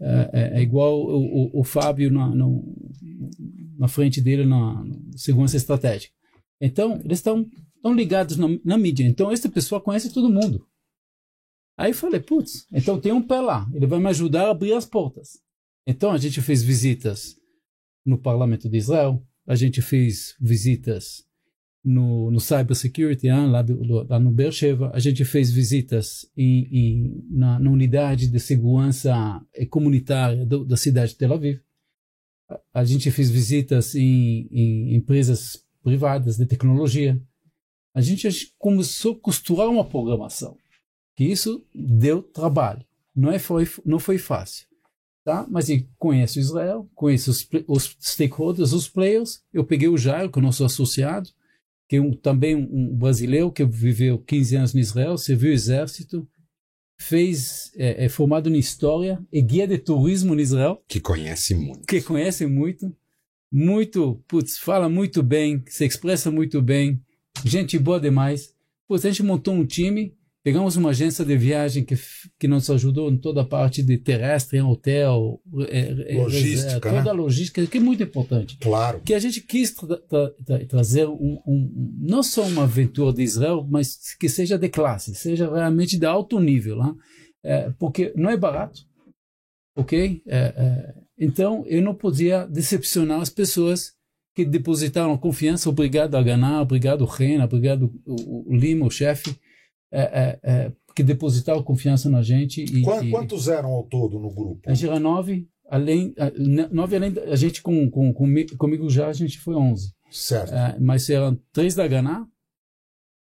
É, é, é, igual o, o, o Fábio na, na frente dele na, na segurança estratégica. Então, eles estão estão ligados na, na, mídia. Então, essa pessoa conhece todo mundo. Aí falei, putz, então tem um pé lá, ele vai me ajudar a abrir as portas. Então, a gente fez visitas no Parlamento de Israel, a gente fez visitas no, no Cybersecurity, hein, lá, do, lá no Beersheba, a gente fez visitas em, em, na, na, unidade de segurança comunitária do, da cidade de Tel Aviv. A, a gente fez visitas em, em empresas privadas de tecnologia a gente começou a costurar uma programação. Que isso deu trabalho. Não, é, foi, não foi fácil. Tá? Mas eu conheço Israel, conheço os, os stakeholders, os players. Eu peguei o Jairo, que é o nosso associado, que é um, também um brasileiro que viveu 15 anos no Israel, serviu o exército, fez é, é, formado em história e guia de turismo no Israel. Que conhece muito. Que conhece muito. Muito, putz, fala muito bem, se expressa muito bem, gente boa demais. Pô, a gente montou um time, pegamos uma agência de viagem que, que nos ajudou em toda a parte de terrestre, em hotel, é, é logística, toda né? a logística, que é muito importante. Claro. Que a gente quis tra tra tra trazer um, um, não só uma aventura de Israel, mas que seja de classe, seja realmente de alto nível, né? É, porque não é barato, ok? É, é, então eu não podia decepcionar as pessoas que depositaram confiança. Obrigado a Ganá, obrigado Rena, obrigado o, o Lima, o chefe, é, é, é, que depositaram confiança na gente. E, Quantos eram ao todo no grupo? A gente era nove, além, nove além, a gente com, com, com, comigo já, a gente foi onze. Certo. É, mas eram três da Ganá.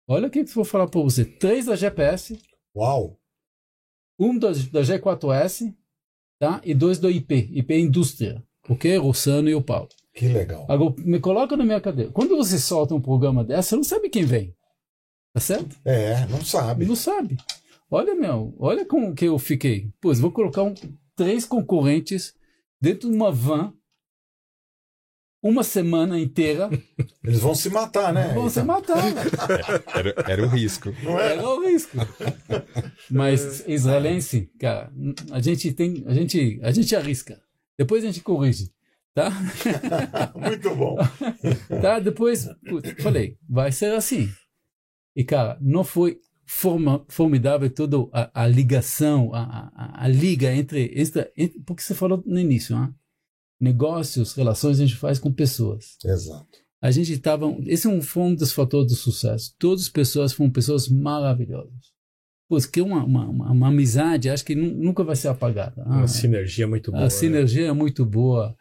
Olha o que eu vou falar para você. Três da GPS. Uau! Um da, da G4S, tá? E dois do IP, IP Indústria. Ok? Rossano e o Paulo. Que legal. Agora, me coloca na minha cadeira. Quando você solta um programa dessa, você não sabe quem vem. Tá certo? É, não sabe. Não sabe. Olha, meu, olha como que eu fiquei. Pois, vou colocar um, três concorrentes dentro de uma van uma semana inteira. Eles vão se matar, né? Vão se matar. Né? Era, era o risco. Não era? era o risco. Mas israelense, cara, a gente tem, a gente, a gente arrisca. Depois a gente corrige. Tá? Muito bom. tá? Depois, putz, falei, vai ser assim. E, cara, não foi forma, formidável toda a, a ligação, a, a, a, liga entre, entre. Porque você falou no início, né? negócios, relações a gente faz com pessoas. Exato. A gente estava. Esse é foi um dos fatores do sucesso. Todas as pessoas foram pessoas maravilhosas. Pois que uma, uma, uma, uma amizade, acho que nunca vai ser apagada. Ah, uma sinergia muito boa. A né? sinergia é muito boa.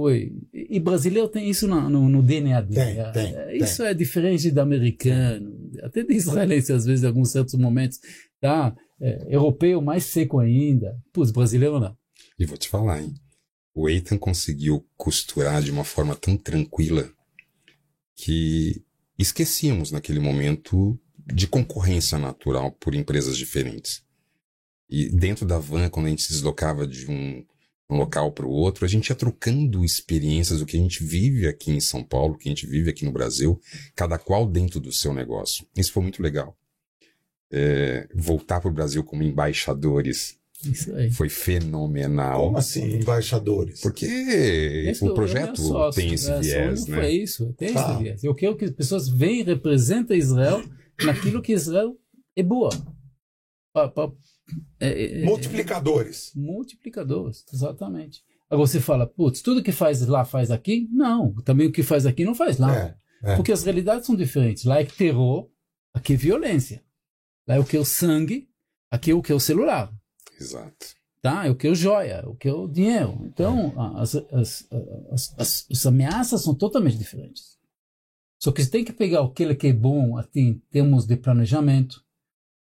Foi. E brasileiro tem isso no, no, no DNA dele. Tem, tem, é, isso tem. é diferente do americano, até do israelense, às vezes, em alguns certos momentos. Tá? É, europeu mais seco ainda. Putz, brasileiro não. E vou te falar, hein? O Eitan conseguiu costurar de uma forma tão tranquila que esquecíamos naquele momento de concorrência natural por empresas diferentes. E dentro da van, quando a gente se deslocava de um, um local para o outro, a gente ia trocando experiências do que a gente vive aqui em São Paulo, que a gente vive aqui no Brasil, cada qual dentro do seu negócio. Isso foi muito legal. É, voltar para o Brasil como embaixadores foi fenomenal. Como assim, embaixadores? Porque esse o projeto sócio, tem esse viés, né? Foi isso, tem tá. esse viés. Eu quero que as pessoas venham e representem Israel naquilo que Israel é boa. Pa, pa, é, é, é, multiplicadores. Multiplicadores, exatamente. Agora você fala, putz, tudo que faz lá faz aqui? Não, também o que faz aqui não faz lá. É, é. Porque as realidades são diferentes. Lá é terror, aqui é violência. Lá é o que é o sangue, aqui é o que é o celular. Exato. Tá? É o que é o joia, é o que é o dinheiro. Então, é. as, as, as, as, ameaças são totalmente diferentes. Só que você tem que pegar aquele que é bom assim, em termos de planejamento,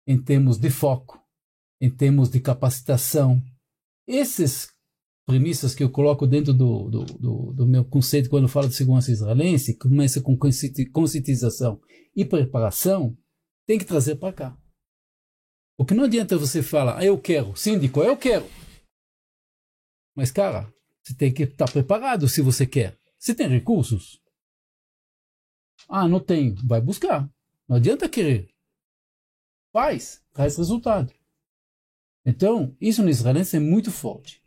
em termos de foco, em termos de capacitação. Essas premissas que eu coloco dentro do, do, do, do meu conceito quando falo de segurança israelense, começa com conscientização e preparação, tem que trazer para cá. Porque não adianta você falar, ah, eu quero, síndico, eu quero. Mas, cara, você tem que estar preparado se você quer. Você tem recursos? Ah, não tenho. Vai buscar. Não adianta querer. Faz, traz resultado. Então, isso no israelense é muito forte.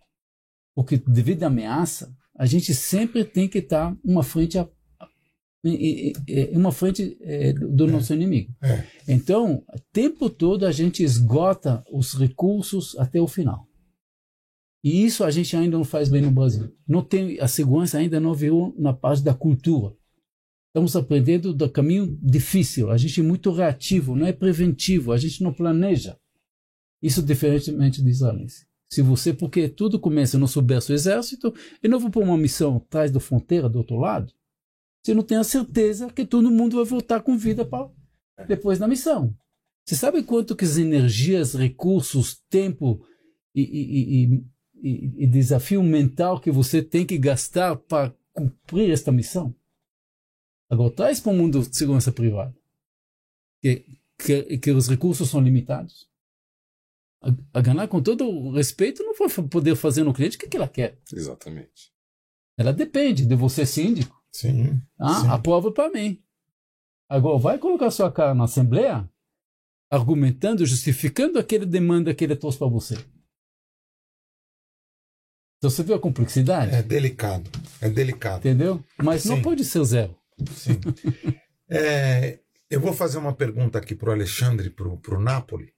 Porque devido à ameaça, a gente sempre tem que estar uma frente a, uma frente é, do é. nosso inimigo. É. Então, o tempo todo a gente esgota os recursos até o final. E isso a gente ainda não faz bem no Brasil. Não tem a segurança ainda não veio na parte da cultura. Estamos aprendendo do caminho difícil. A gente é muito reativo, não é preventivo. A gente não planeja. Isso diferentemente de israelense. Se você, porque tudo começa no subverso exército, e não vou para uma missão atrás da fronteira do outro lado, você não tem a certeza que todo mundo vai voltar com vida para depois da missão. Você sabe quanto que as energias, recursos, tempo e, e, e, e desafio mental que você tem que gastar para cumprir esta missão? Agora, traz para o mundo de segurança privada, que, que, que os recursos são limitados. A, a ganhar com todo o respeito não vai poder fazer no cliente o que, que ela quer. Exatamente. Ela depende de você síndico Sim. Ah, sim. aprova para mim. Agora, vai colocar sua cara na Assembleia argumentando, justificando aquele demanda que ele trouxe para você. Então você viu a complexidade? É delicado. É delicado. Entendeu? Mas sim. não pode ser zero. Sim. é, eu vou fazer uma pergunta aqui para o Alexandre, para o Napoli,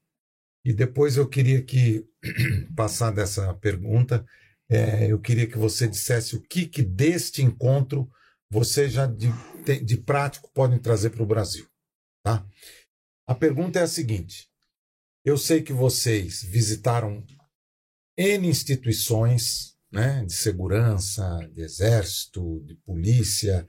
e depois eu queria que, passar dessa pergunta, é, eu queria que você dissesse o que, que deste encontro você já de, de prático podem trazer para o Brasil. Tá? A pergunta é a seguinte: eu sei que vocês visitaram N instituições né, de segurança, de exército, de polícia,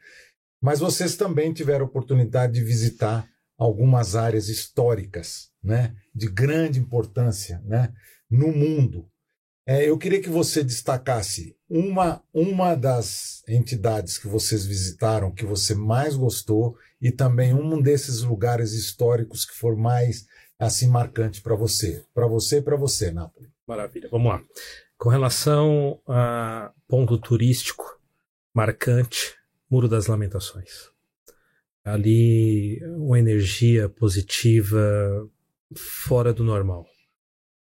mas vocês também tiveram oportunidade de visitar algumas áreas históricas né, de grande importância né, no mundo. É, eu queria que você destacasse uma, uma das entidades que vocês visitaram que você mais gostou e também um desses lugares históricos que for mais assim marcante para você, para você e para você, Nápoles. Maravilha, vamos lá. Com relação a ponto turístico marcante, Muro das Lamentações. Ali uma energia positiva fora do normal.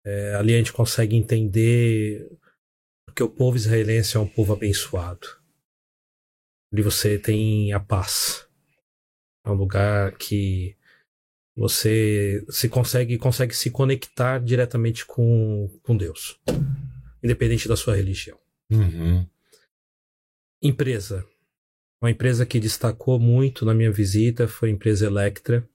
É, ali a gente consegue entender que o povo israelense é um povo abençoado. Ali você tem a paz. É um lugar que você se consegue, consegue se conectar diretamente com, com Deus, independente da sua religião. Uhum. Empresa. Uma empresa que destacou muito na minha visita foi a empresa Electra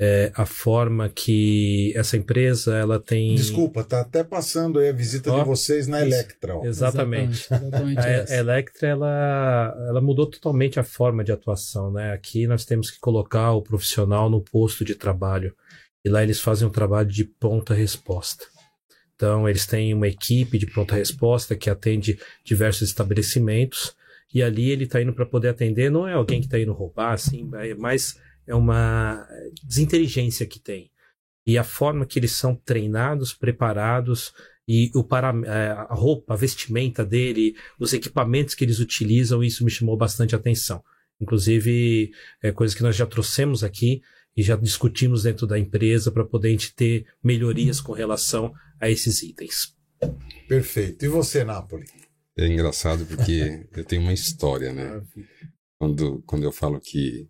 é, a forma que essa empresa ela tem. Desculpa, tá até passando aí a visita oh, de vocês na Electra. Ó. Exatamente. exatamente a, a Electra ela, ela mudou totalmente a forma de atuação. Né? Aqui nós temos que colocar o profissional no posto de trabalho. E lá eles fazem um trabalho de pronta resposta. Então, eles têm uma equipe de pronta resposta que atende diversos estabelecimentos. E ali ele está indo para poder atender, não é alguém que está indo roubar, assim, é mais é uma desinteligência que tem. E a forma que eles são treinados, preparados, e o para, é, a roupa, a vestimenta dele, os equipamentos que eles utilizam, isso me chamou bastante atenção. Inclusive, é coisa que nós já trouxemos aqui e já discutimos dentro da empresa para poder a gente ter melhorias com relação a esses itens. Perfeito. E você, Napoli? É engraçado porque eu tenho uma história, né? Quando, quando eu falo que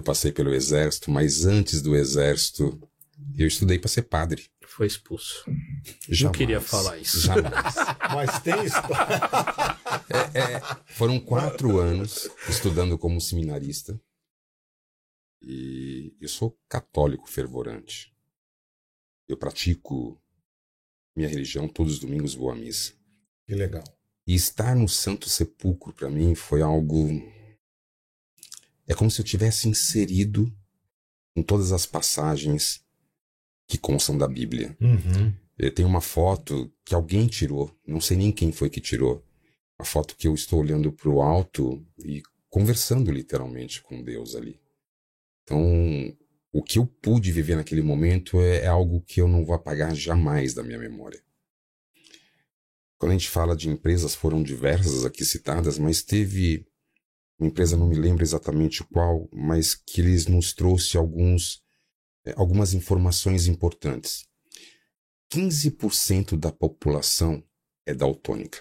eu passei pelo exército, mas antes do exército, eu estudei para ser padre. Foi expulso. Jamais, Não queria falar isso. Jamais. mas tem história. É, é, foram quatro anos estudando como seminarista. E eu sou católico fervorante. Eu pratico minha religião todos os domingos vou à missa. Que legal. E estar no Santo Sepulcro para mim foi algo é como se eu tivesse inserido em todas as passagens que constam da Bíblia. Uhum. Tem uma foto que alguém tirou, não sei nem quem foi que tirou. A foto que eu estou olhando para o alto e conversando literalmente com Deus ali. Então, o que eu pude viver naquele momento é, é algo que eu não vou apagar jamais da minha memória. Quando a gente fala de empresas, foram diversas aqui citadas, mas teve uma empresa não me lembro exatamente qual, mas que eles nos trouxe alguns, eh, algumas informações importantes. 15% da população é daltônica.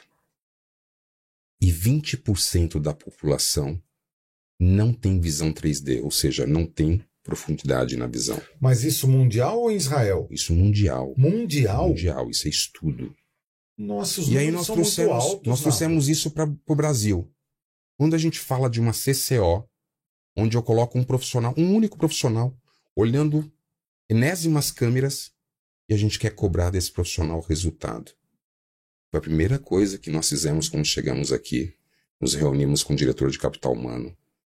E 20% da população não tem visão 3D, ou seja, não tem profundidade na visão. Mas isso mundial ou em Israel? Isso mundial. Mundial? Mundial, isso é estudo. Nossa, os e aí nós trouxemos, altos, nós trouxemos isso para o Brasil. Quando a gente fala de uma CCO, onde eu coloco um profissional, um único profissional, olhando enésimas câmeras e a gente quer cobrar desse profissional resultado. Foi a primeira coisa que nós fizemos quando chegamos aqui. Nos reunimos com o diretor de capital humano,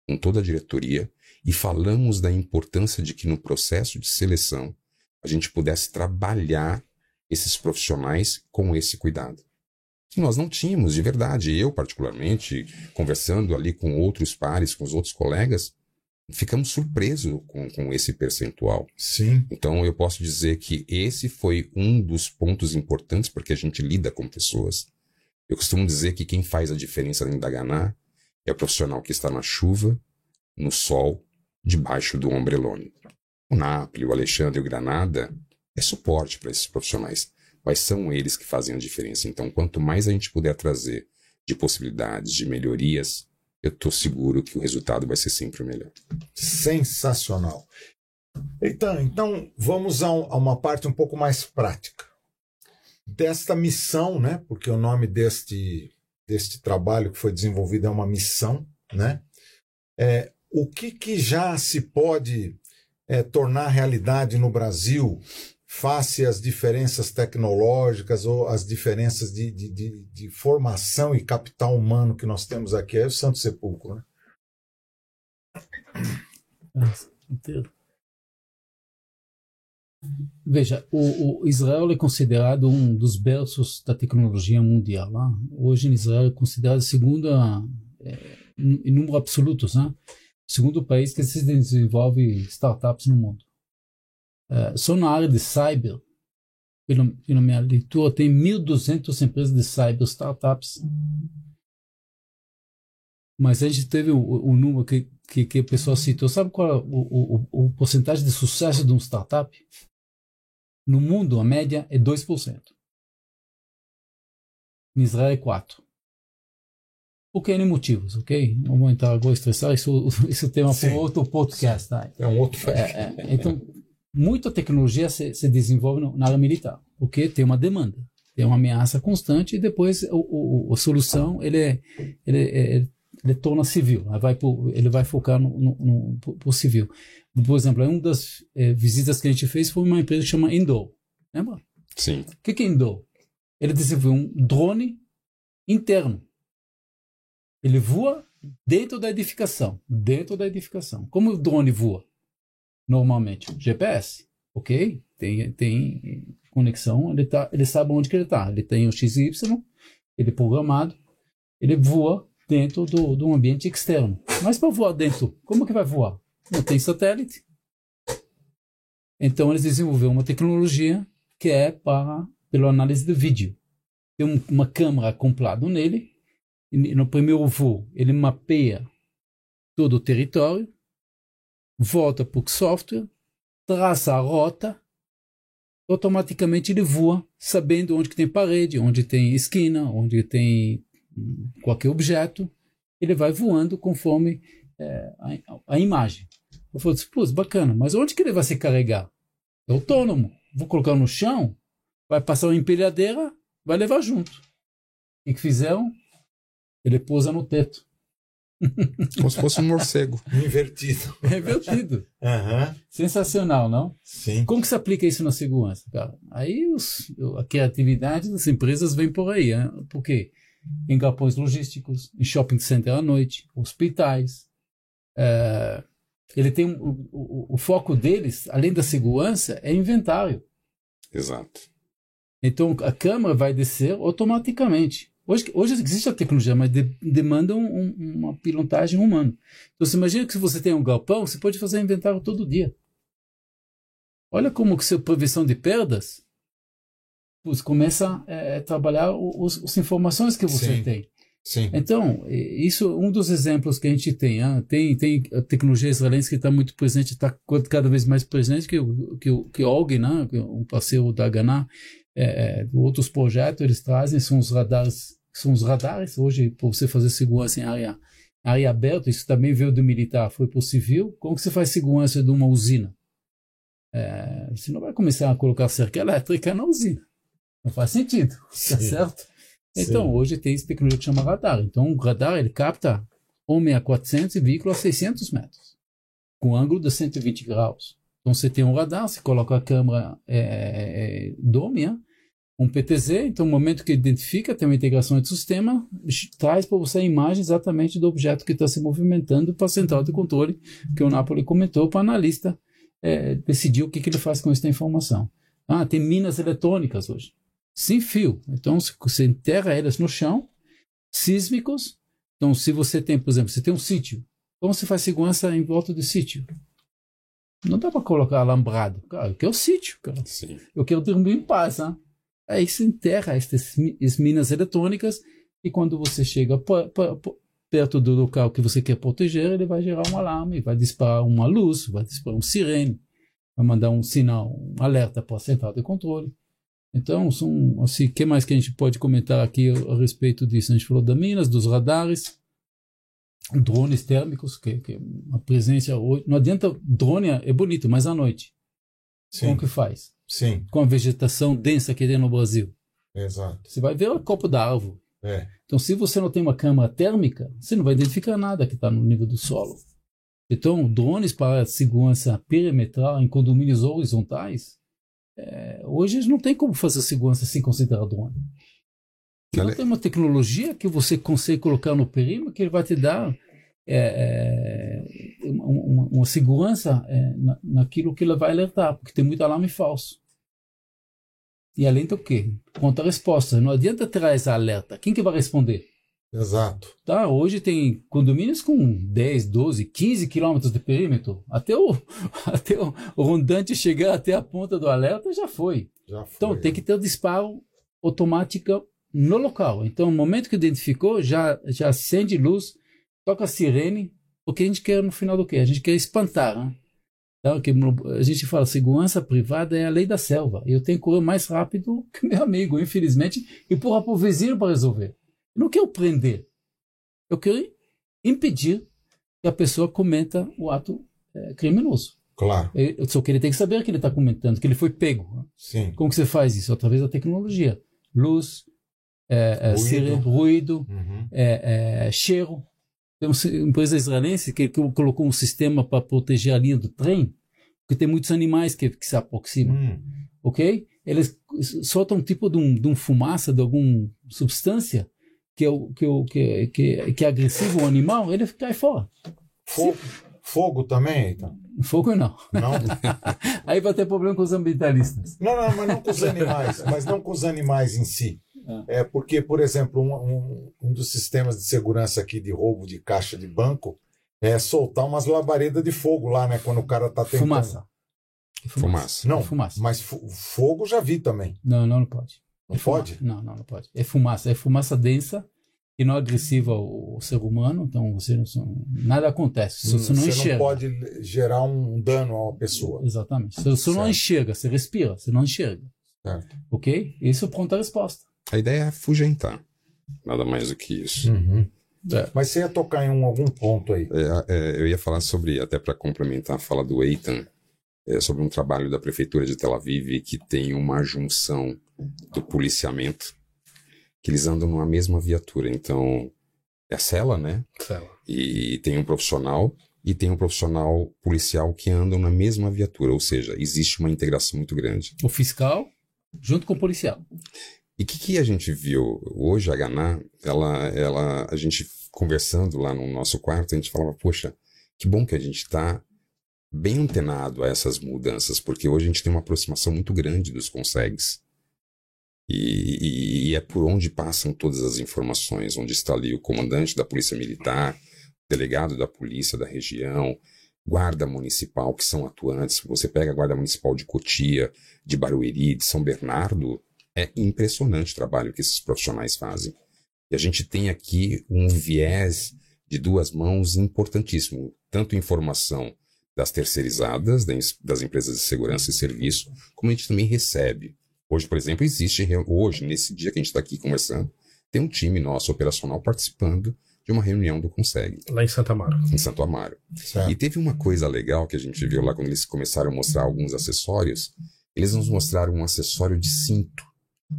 com toda a diretoria, e falamos da importância de que no processo de seleção a gente pudesse trabalhar esses profissionais com esse cuidado nós não tínhamos de verdade. Eu, particularmente, conversando ali com outros pares, com os outros colegas, ficamos surpresos com, com esse percentual. Sim. Então, eu posso dizer que esse foi um dos pontos importantes porque a gente lida com pessoas. Eu costumo dizer que quem faz a diferença dentro da Ganá é o profissional que está na chuva, no sol, debaixo do ombrelone. O Napoli, o Alexandre o Granada é suporte para esses profissionais mas são eles que fazem a diferença. Então, quanto mais a gente puder trazer de possibilidades, de melhorias, eu estou seguro que o resultado vai ser sempre o melhor. Sensacional. Então, então vamos a, a uma parte um pouco mais prática desta missão, né? Porque o nome deste deste trabalho que foi desenvolvido é uma missão, né? É, o que, que já se pode é, tornar realidade no Brasil face às diferenças tecnológicas ou às diferenças de, de, de, de, formação e capital humano que nós temos aqui. É o Santo Sepulcro, né? Veja, o, o, Israel é considerado um dos berços da tecnologia mundial. Né? Hoje, em Israel, é considerado segundo é, em número absolutos, né? segundo país que se desenvolve startups no mundo. Uh, só na área de cyber, pelo, pela minha leitura, tem 1.200 empresas de cyber startups. Mas a gente teve o, o número que, que, que o pessoal citou. Sabe qual é o, o, o porcentagem de sucesso de um startup? No mundo, a média é 2%. Em Israel é 4%. Por que N motivos, ok? Não vou entrar agora estressar, isso, isso é tema para outro podcast. Tá? É um outro. É, é, então, muita tecnologia se, se desenvolve na área militar, porque tem uma demanda, tem uma ameaça constante e depois o, o, a solução ele, é, ele, é, ele torna civil, vai pro, ele vai focar no, no, no pro civil. Por exemplo, uma das é, visitas que a gente fez foi uma empresa que chama Endor, lembra? Sim. O que, que é Endor? Ele desenvolveu um drone interno. Ele voa dentro da edificação, dentro da edificação. Como o drone voa? Normalmente? GPS, ok? Tem, tem conexão, ele, tá, ele sabe onde que ele está. Ele tem o XY, ele é programado, ele voa dentro do, do ambiente externo. Mas para voar dentro, como que vai voar? Não tem satélite. Então eles desenvolveram uma tecnologia que é para pela análise de vídeo. Tem um, uma câmera acoplada nele. E no primeiro voo, ele mapeia todo o território volta para o software, traça a rota, automaticamente ele voa, sabendo onde que tem parede, onde tem esquina, onde tem qualquer objeto, ele vai voando conforme é, a, a, imagem. Eu falei, pô, bacana, mas onde que ele vai se carregar? É autônomo. Vou colocar no chão, vai passar uma empilhadeira, vai levar junto. O que fizeram? Ele pousa no teto. Como se fosse um morcego. Invertido. É invertido. Uhum. Sensacional, não? Sim. Como que se aplica isso na segurança, cara? Aí os, a criatividade das empresas vem por aí. Hein? Por quê? Em galpões logísticos, em shopping center à noite, hospitais. É, ele tem o, o, o foco deles, além da segurança, é inventário. Exato. Então a câmera vai descer automaticamente. Hoje, hoje existe a tecnologia, mas de, demanda um, um, uma pilotagem humana. Então você imagina que se você tem um galpão, você pode fazer inventário todo dia. Olha como que sua prevenção de perdas começa é, a trabalhar os, as informações que você Sim. tem. Sim. Então, isso é um dos exemplos que a gente tem. Ah, tem, tem a tecnologia israelense que está muito presente, está cada vez mais presente, que, que, que o Og, né, um parceiro da Gana, é, é, outros projetos, eles trazem, são os radares são os radares. Hoje, para você fazer segurança em área, área aberta, isso também veio do militar, foi para o civil. Como que você faz segurança de uma usina? É, você não vai começar a colocar cerca elétrica na usina. Não faz sentido, tá certo? Então, Sim. hoje tem essa tecnologia que chama radar. Então, o radar, ele capta homem a 400 e veículo a 600 metros, com ângulo de 120 graus. Então, você tem um radar, você coloca a câmera é, é, é? Um PTZ, então no momento que identifica, tem uma integração de sistema, traz para você a imagem exatamente do objeto que está se movimentando para a central de controle, que o Napoli comentou, para o analista é, decidir o que, que ele faz com essa informação. Ah, tem minas eletrônicas hoje, sem fio. Então você enterra elas no chão, sísmicos. Então, se você tem, por exemplo, você tem um sítio, como você faz segurança em volta do sítio? Não dá para colocar alambrado. Cara, eu quero sítio, cara. Sim. Eu quero dormir em paz, né? Aí se enterra estas minas eletrônicas e quando você chega perto do local que você quer proteger, ele vai gerar um alarme, vai disparar uma luz, vai disparar um sirene, vai mandar um sinal, um alerta para a central de controle. Então, são, assim, que mais que a gente pode comentar aqui a, a, respeito disso? A gente falou das minas, dos radares, drones térmicos, que, que a presença hoje. Não adianta, drone é bonito, mas à noite. Sim. Como que faz? Sim. com a vegetação densa que tem no Brasil. Exato. Você vai ver o copo da árvore. É. Então, se você não tem uma câmara térmica, você não vai identificar nada que está no nível do solo. Então, drones para segurança perimetral em condomínios horizontais, é, hoje não tem como fazer segurança sem considerar drone. Então, tem uma tecnologia que você consegue colocar no perímetro que ele vai te dar é, é, uma, uma, segurança é, na, naquilo que ele vai alertar, porque tem muito alarme falso. E além do que? Conta resposta. Não adianta trazer alerta. Quem que vai responder? Exato. Tá, hoje tem condomínios com 10, 12, 15 quilômetros de perímetro. Até o, até o, rondante chegar até a ponta do alerta já foi. Já foi. Então tem que ter o disparo automático no local. Então, no momento que identificou, já, já acende luz, toca a sirene, porque a gente quer no final do quê? A gente quer espantar. Né? Então, que a gente fala, segurança privada é a lei da selva. Eu tenho que correr mais rápido que meu amigo, infelizmente, e empurrar para o vizinho para resolver. Eu não quero prender. Eu quero impedir que a pessoa cometa o ato é, criminoso. Claro. Eu, só que ele tem que saber que ele está comentando, que ele foi pego. Sim. Como que você faz isso? Através da tecnologia. Luz, é, é, Ruído. sirene, ruído, Uhum. é, é, cheiro. Tem uma empresa israelense que, que colocou um sistema para proteger a linha do trem, porque tem muitos animais que, que se aproximam, Hum. ok? Eles soltam um tipo de um, de um fumaça, de alguma substância que é, o- que, é o- que, é- que, é- que é agressivo ao animal, ele cai fora. Fogo, fogo também, então? Fogo não. Não? Aí vai ter problema com os ambientalistas. Não, não, mas não com os animais, mas não com os animais em si. É porque, por exemplo, um, um, um dos sistemas de segurança aqui de roubo de caixa de banco é soltar umas labaredas de fogo lá, né? Quando o cara tá tentando. Fumaça. Fumaça. Não, É fumaça. mas fo- fogo já vi também. Não, não, não pode. Não É pode? Não, não, não pode. É fumaça. É fumaça densa e não agressiva ao, ao ser humano. Então, você não, nada acontece. Você, você não Você enxerga. não pode gerar um dano a uma pessoa. Exatamente. Você, você não enxerga, você respira, você não enxerga. Certo. Ok? Isso é pronta resposta. A ideia é afugentar. Nada mais do que isso. Uhum. É. Mas você ia tocar em um, algum ponto aí. É, é, eu ia falar sobre, até para complementar a fala do Eitan, é, sobre um trabalho da Prefeitura de Tel Aviv que tem uma junção do policiamento, que eles andam numa mesma viatura. Então, é a cela, né? Cela. E tem um profissional e tem um profissional policial que andam na mesma viatura, ou seja, existe uma integração muito grande. O fiscal junto com o policial. E o que, que a gente viu hoje, a Ganá, ela, ela, a gente conversando lá no nosso quarto, a gente falava, poxa, que bom que a gente está bem antenado a essas mudanças, porque hoje a gente tem uma aproximação muito grande dos consegues. E, e- e é por onde passam todas as informações, onde está ali o comandante da Polícia Militar, delegado da Polícia da região, guarda municipal, que são atuantes. Você pega a guarda municipal de Cotia, de Barueri, de São Bernardo, é impressionante o trabalho que esses profissionais fazem. E a gente tem aqui um viés de duas mãos importantíssimo, tanto informação das terceirizadas, das empresas de segurança e serviço, como a gente também recebe. Hoje, por exemplo, existe, hoje, nesse dia que a gente está aqui conversando, tem um time nosso operacional participando de uma reunião do Consegue, Lá em Santa Amaro. em Santo Amaro. Certo. E teve uma coisa legal que a gente viu lá quando eles começaram a mostrar alguns acessórios. Eles nos mostraram um acessório de cinto.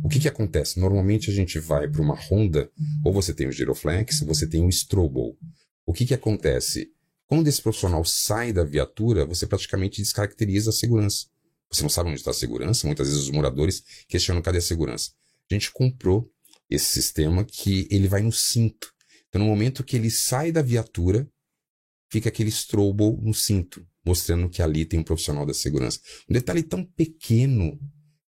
O que que acontece? Normalmente a gente vai para uma Honda, ou você tem o Giroflex, ou você tem o Strobel. O que que acontece? Quando esse profissional sai da viatura, você praticamente descaracteriza a segurança. Você não sabe onde está a segurança, muitas vezes os moradores questionam cadê a segurança. A gente comprou esse sistema que ele vai no cinto. Então, no momento que ele sai da viatura, fica aquele strobo no cinto, mostrando que ali tem um profissional da segurança. Um detalhe tão pequeno,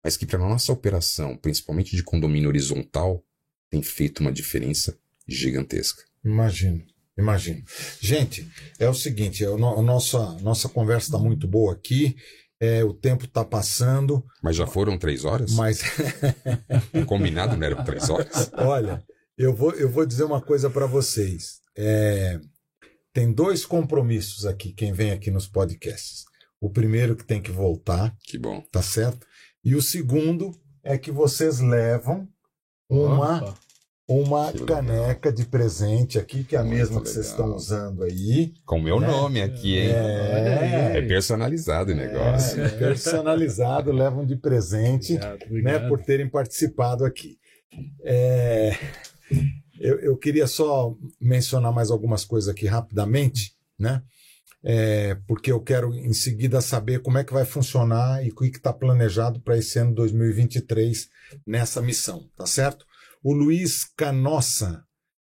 mas que para nossa operação, principalmente de condomínio horizontal, tem feito uma diferença gigantesca. Imagino, imagino. Gente, é o seguinte, a, no- a nossa, nossa conversa está muito boa aqui, é, o tempo está passando, Mas já foram três horas? mas O combinado não era três horas? olha, eu vou, eu vou dizer uma coisa para vocês. É, tem dois compromissos aqui, quem vem aqui nos podcasts. O primeiro que tem que voltar, Que bom. tá certo? E o segundo é que vocês levam uma Opa. uma Que legal. caneca de presente aqui, que é a Muito mesma que vocês estão usando aí. Com o meu Né? nome aqui, hein? É. É personalizado o negócio. É, personalizado, levam de presente, Obrigado, né, obrigado. por terem participado aqui. É, eu, eu queria só mencionar mais algumas coisas aqui rapidamente, né? É, porque eu quero em seguida saber como é que vai funcionar e o que está planejado para esse ano 2023 nessa missão, tá certo? O Luiz Canossa,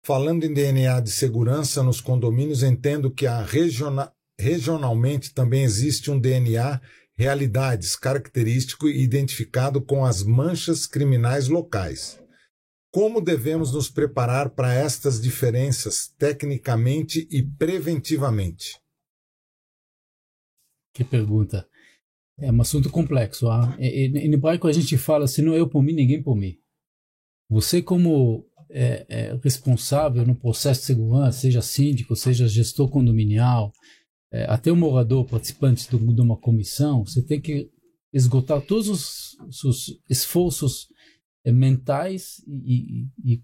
falando em DNA de segurança nos condomínios, entendo que a regiona- regionalmente também existe um DNA realidades característico e identificado com as manchas criminais locais. Como devemos nos preparar para estas diferenças tecnicamente e preventivamente? Que pergunta. É um assunto complexo. Ah? Em hebraico a gente fala, se não eu por mim, ninguém por mim. Você como é, é, responsável no processo de segurança, seja síndico, seja gestor condominial, é, até o morador, participante de uma comissão, você tem que esgotar todos os seus esforços é, mentais e, e- e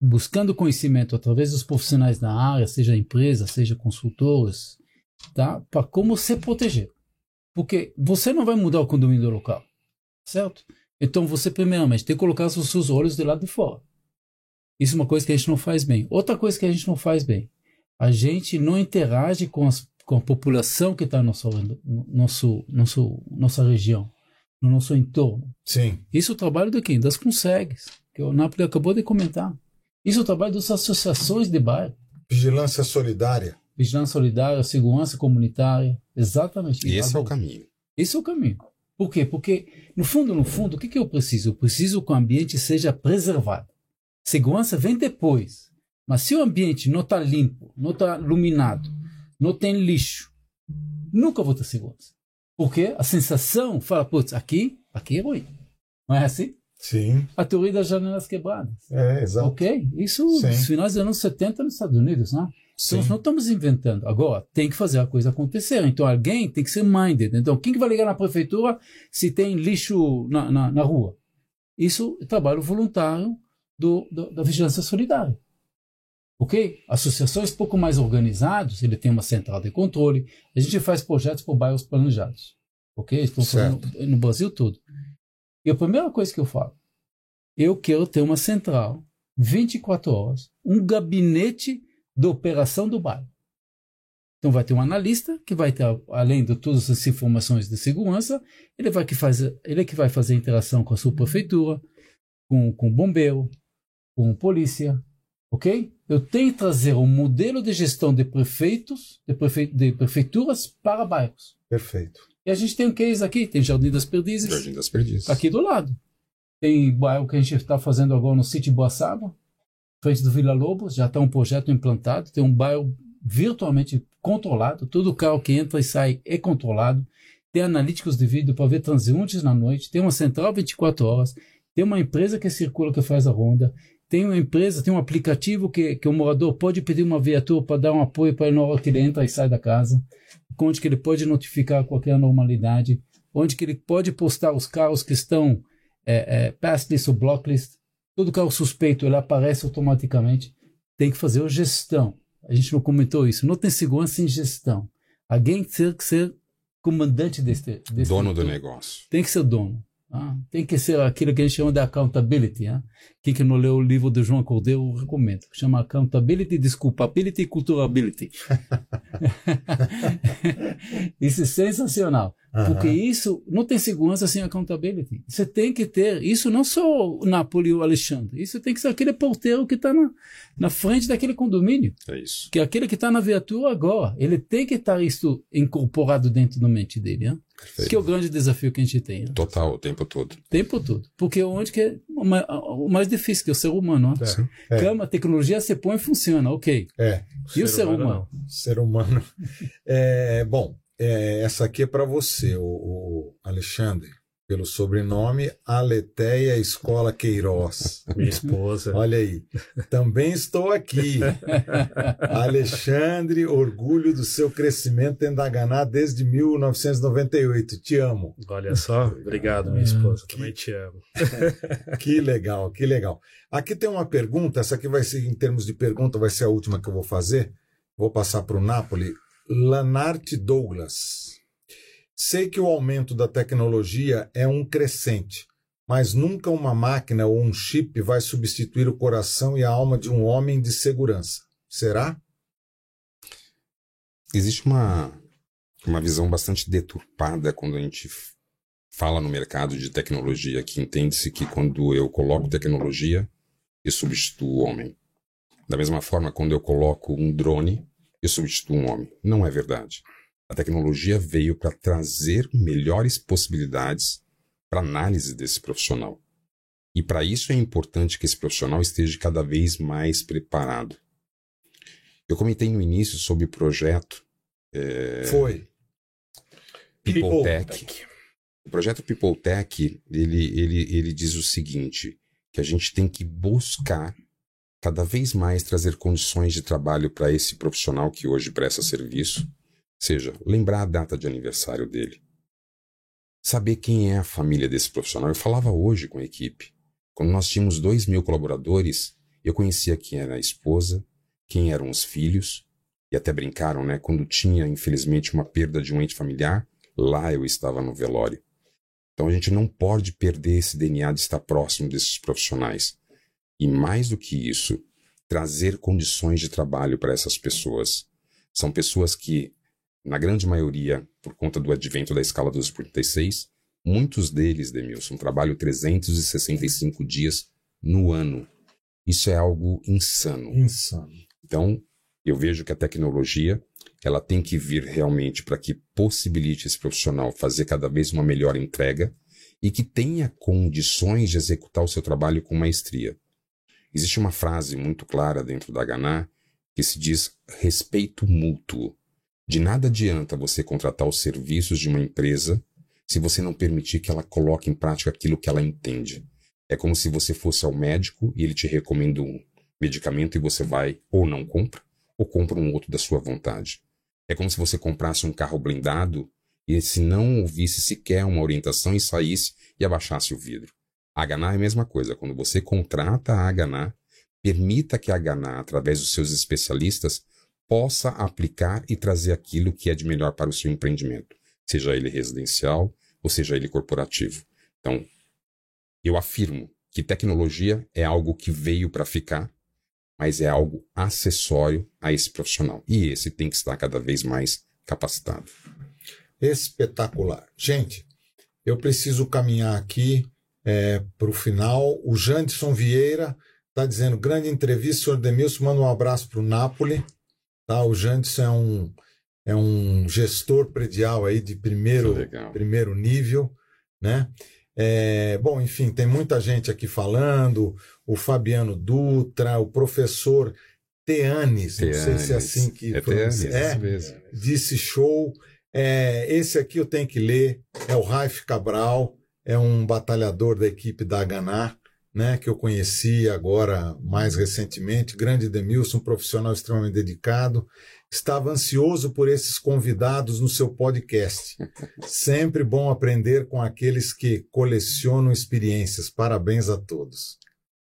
buscando conhecimento através dos profissionais da área, seja empresa, seja consultores, tá? Para como se proteger. Porque você não vai mudar o condomínio local, certo? Então você primeiramente tem que colocar os seus olhos do lado de fora. Isso é uma coisa que a gente não faz bem. Outra coisa que a gente não faz bem, a gente não interage com, as, com a população que está no nosso, no nosso, nosso, nossa região, no nosso entorno. Sim. Isso é o trabalho de quem? Das consegues, que o Napoli acabou de comentar. Isso é o trabalho das associações de bairro. Vigilância solidária. Vigilância solidária, segurança comunitária. Exatamente. E esse é o caminho. Esse é o caminho. Por quê? Porque, no fundo, no fundo, o que, que eu preciso? Eu preciso que o ambiente seja preservado. Segurança vem depois. Mas se o ambiente não está limpo, não está iluminado, não tem lixo, nunca vou ter segurança. Porque a sensação fala, putz, aqui, aqui é ruim. Não é assim? Sim. A teoria das janelas quebradas. É, exato. Ok? Isso Sim. nos finais dos anos 70 nos Estados Unidos, né? Então, nós não estamos inventando. Agora, tem que fazer a coisa acontecer. Então, alguém tem que ser minded. Então, quem que vai ligar na prefeitura se tem lixo na, na, na rua? Isso é trabalho voluntário do, do, da vigilância solidária. Ok? Associações pouco mais organizadas, ele tem uma central de controle. A gente faz projetos por bairros planejados. Ok? Falando no Brasil todo. E a primeira coisa que eu falo, eu quero ter uma central 24 horas, um gabinete de operação do bairro. Então vai ter um analista que vai ter, além de todas as informações de segurança, ele vai que fazer, ele é que vai fazer interação com a sua prefeitura, com, com o bombeiro, com polícia, ok? Eu tenho que trazer um modelo de gestão de prefeitos, de, prefe, de prefeituras para bairros. Perfeito. E a gente tem um case aqui, tem Jardim das Perdizes. Jardim das Perdizes. Aqui do lado. Tem bairro que a gente está fazendo agora no sítio Boaçaba, frente do Vila Lobos, já está um projeto implantado, tem um bairro virtualmente controlado, todo carro que entra e sai é controlado, tem analíticos de vídeo para ver transeuntes na noite, tem uma central 24 horas, tem uma empresa que circula que faz a ronda, tem uma empresa, tem um aplicativo que, que o morador pode pedir uma viatura para dar um apoio para ele na hora que ele entra e sai da casa, onde que ele pode notificar qualquer anormalidade, onde que ele pode postar os carros que estão é, é, passlist ou blocklist, todo carro suspeito ele aparece automaticamente, tem que fazer a gestão. A gente não comentou isso, não tem segurança sem gestão. Alguém tem que ser comandante desse dono do negócio. Tem que ser dono. Ah, tem que ser aquilo que a gente chama de accountability. Ah? Quem que não leu o livro do João Cordeiro, eu recomendo. Chama accountability, desculpability e culturability. isso é sensacional. Porque isso não tem segurança sem accountability. Você tem que ter, isso não só o Napoli e o Alexandre, isso tem que ser aquele porteiro que está na, na frente daquele condomínio. É isso. Que é aquele que está na viatura agora. Ele tem que estar isso incorporado dentro da mente dele. Hein? Perfeito. Que é o grande desafio que a gente tem. Hein? Total, o tempo todo. O tempo todo. Porque onde que é o mais, o mais difícil, que é o ser humano. Hein? É. Cama, tecnologia, você põe e funciona, ok. É. E o ser humano? Ser humano. É, bom, é, essa aqui é para você, o, o, Alexandre, pelo sobrenome Aleteia Escola Queiroz. Minha esposa. Olha aí. Também estou aqui. Alexandre, orgulho do seu crescimento em Daganá desde 1998. Te amo. Olha só, obrigado, minha esposa. Também te amo. que legal, que legal. Aqui tem uma pergunta, essa aqui vai ser, em termos de pergunta, vai ser a última que eu vou fazer. Vou passar para o Napoli. Lanarte Douglas. Sei que o aumento da tecnologia é um crescente, mas nunca uma máquina ou um chip vai substituir o coração e a alma de um homem de segurança. Será? Existe uma, uma visão bastante deturpada quando a gente fala no mercado de tecnologia, que entende-se que quando eu coloco tecnologia, eu substituo o homem. Da mesma forma, quando eu coloco um drone, eu substituo um homem. Não é verdade. A tecnologia veio para trazer melhores possibilidades para análise desse profissional. E para isso é importante que esse profissional esteja cada vez mais preparado. Eu comentei no início sobre o projeto. É... Foi. People Tech. O projeto People Tech, ele, ele, ele diz o seguinte, que a gente tem que buscar cada vez mais trazer condições de trabalho para esse profissional que hoje presta serviço, seja, lembrar a data de aniversário dele, saber quem é a família desse profissional. Eu falava hoje com a equipe, quando nós tínhamos dois mil colaboradores, Eu conhecia quem era a esposa, quem eram os filhos, e até brincaram, né? Quando tinha, infelizmente, uma perda de um ente familiar, lá eu estava no velório. Então a gente não pode perder esse DNA de estar próximo desses profissionais. E mais do que isso, trazer condições de trabalho para essas pessoas. São pessoas que, na grande maioria, por conta do advento da escala dos 36, muitos deles, Demilson, trabalham 365 dias no ano. Isso é algo insano. Insano. Então, eu vejo que a tecnologia ela tem que vir realmente para que possibilite esse profissional fazer cada vez uma melhor entrega e que tenha condições de executar o seu trabalho com maestria. Existe uma frase muito clara dentro da Ganá que se diz respeito mútuo. De nada adianta você contratar os serviços de uma empresa se você não permitir que ela coloque em prática aquilo que ela entende. É como se você fosse ao médico e ele te recomenda um medicamento e você vai ou não compra, ou compra um outro da sua vontade. É como se você comprasse um carro blindado e se não ouvisse sequer uma orientação e saísse e abaixasse o vidro. A Ganá é a mesma coisa. Quando você contrata a Ganá, permita que a Ganá, através dos seus especialistas, possa aplicar e trazer aquilo que é de melhor para o seu empreendimento, seja ele residencial ou seja ele corporativo. Então, eu afirmo que tecnologia é algo que veio para ficar, mas é algo acessório a esse profissional. E esse tem que estar cada vez mais capacitado. Espetacular. Gente, eu preciso caminhar aqui é, para o final. O Jandson Vieira está dizendo: grande entrevista, senhor Demilson. Manda um abraço para o Napoli. Tá? O Jandson é um, é um gestor predial aí de primeiro, primeiro nível. Né? É, bom, enfim, tem muita gente aqui falando, o Fabiano Dutra, o professor Teanes, não sei se é assim que é, Teanes, é, disse show. É, esse aqui eu tenho que ler, é o Raif Cabral, é um batalhador da equipe da Haganá, né, que eu conheci agora mais recentemente, grande Demilson, um profissional extremamente dedicado, estava ansioso por esses convidados no seu podcast. Sempre bom aprender com aqueles que colecionam experiências. Parabéns a todos.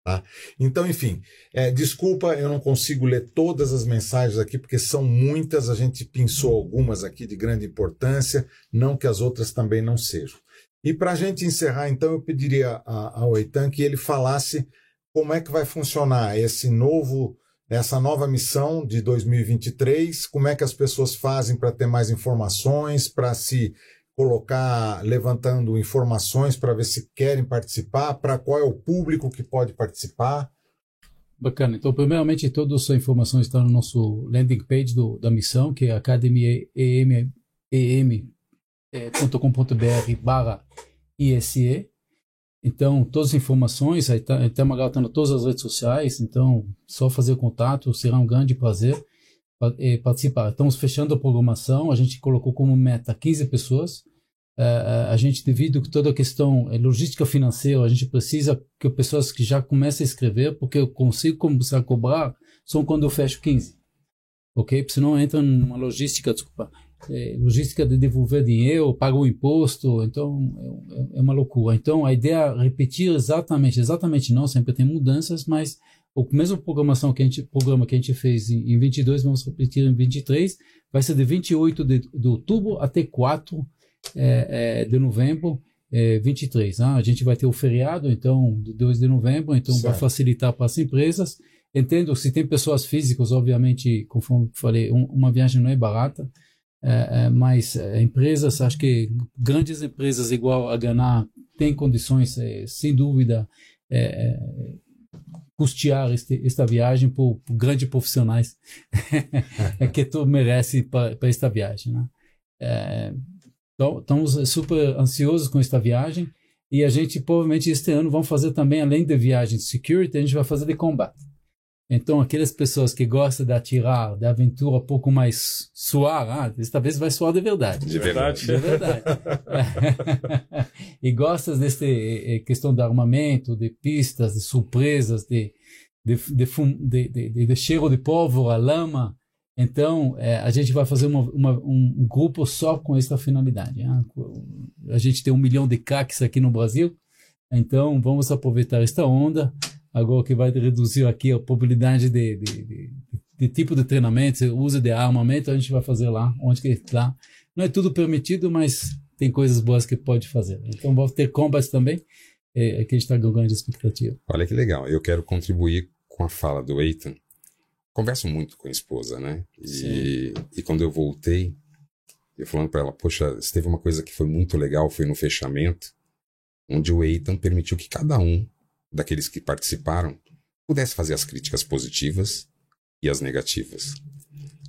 Tá? Então, enfim, é, desculpa, eu não consigo ler todas as mensagens aqui, porque são muitas, a gente pensou algumas aqui de grande importância, não que as outras também não sejam. E para a gente encerrar, então, eu pediria ao Eitan que ele falasse como é que vai funcionar esse novo essa nova missão de 2023, como é que as pessoas fazem para ter mais informações, para se colocar levantando informações para ver se querem participar, para qual é o público que pode participar. Bacana. Então, primeiramente, todas as informações estão no nosso landing page do, da missão, que é academiaem.com.br barra ISE. Então, todas as informações, aí tá, estamos agarrando todas as redes sociais, então, só fazer contato, será um grande prazer eh, participar. Estamos fechando a programação, a gente colocou como meta 15 pessoas, uh, a gente, devido a toda a questão é, logística financeira, a gente precisa que pessoas que já comecem a escrever, porque eu consigo começar a cobrar só quando eu fecho 15. Ok? Porque senão entra numa logística, desculpa, é, logística de devolver dinheiro, pagar o imposto, então é, é, uma loucura. Então a ideia é repetir exatamente, exatamente não, sempre tem mudanças, mas o mesmo programação que a gente, programa que a gente fez em, em 22, vamos repetir em 23, vai ser de 28 de, de outubro até 4 é, é, de novembro, é, 23. Ah, a gente vai ter o feriado, então, de 2 de novembro, então certo. vai facilitar para as empresas. Entendo, se tem pessoas físicas, obviamente, conforme falei, um, uma viagem não é barata, é, é, mas é, empresas, acho que grandes empresas igual a Ganá têm condições, sem dúvida, custear este, esta viagem por, por grandes profissionais que tu merece para esta viagem. Né? É, então, estamos super ansiosos com esta viagem e a gente provavelmente este ano vamos fazer também, além de viagem de security, a gente vai fazer de combate. Então, aquelas pessoas que gostam de atirar, de aventura um pouco mais suar, ah, desta vez vai suar de verdade. De verdade. De verdade. e gostas dessa questão de armamento, de pistas, de surpresas, de, de, de, de, de cheiro de pólvora, lama. Então, é, a gente vai fazer uma, uma, um grupo só com essa finalidade. Né? A gente tem um milhão de CACs aqui no Brasil, então vamos aproveitar esta onda agora que vai reduzir aqui a probabilidade de, de, de, de tipo de treinamento, uso de armamento, a gente vai fazer lá, onde que está. Não é tudo permitido, mas tem coisas boas que pode fazer. Então, vou ter combats também, é, é que a gente está ganhando expectativa. Olha que legal, eu quero contribuir com a fala do Eitan. Converso muito com a esposa, né? E, e quando eu voltei, eu falando para ela, poxa, teve uma coisa que foi muito legal, foi no fechamento, onde o Eitan permitiu que cada um daqueles que participaram pudesse fazer as críticas positivas e as negativas.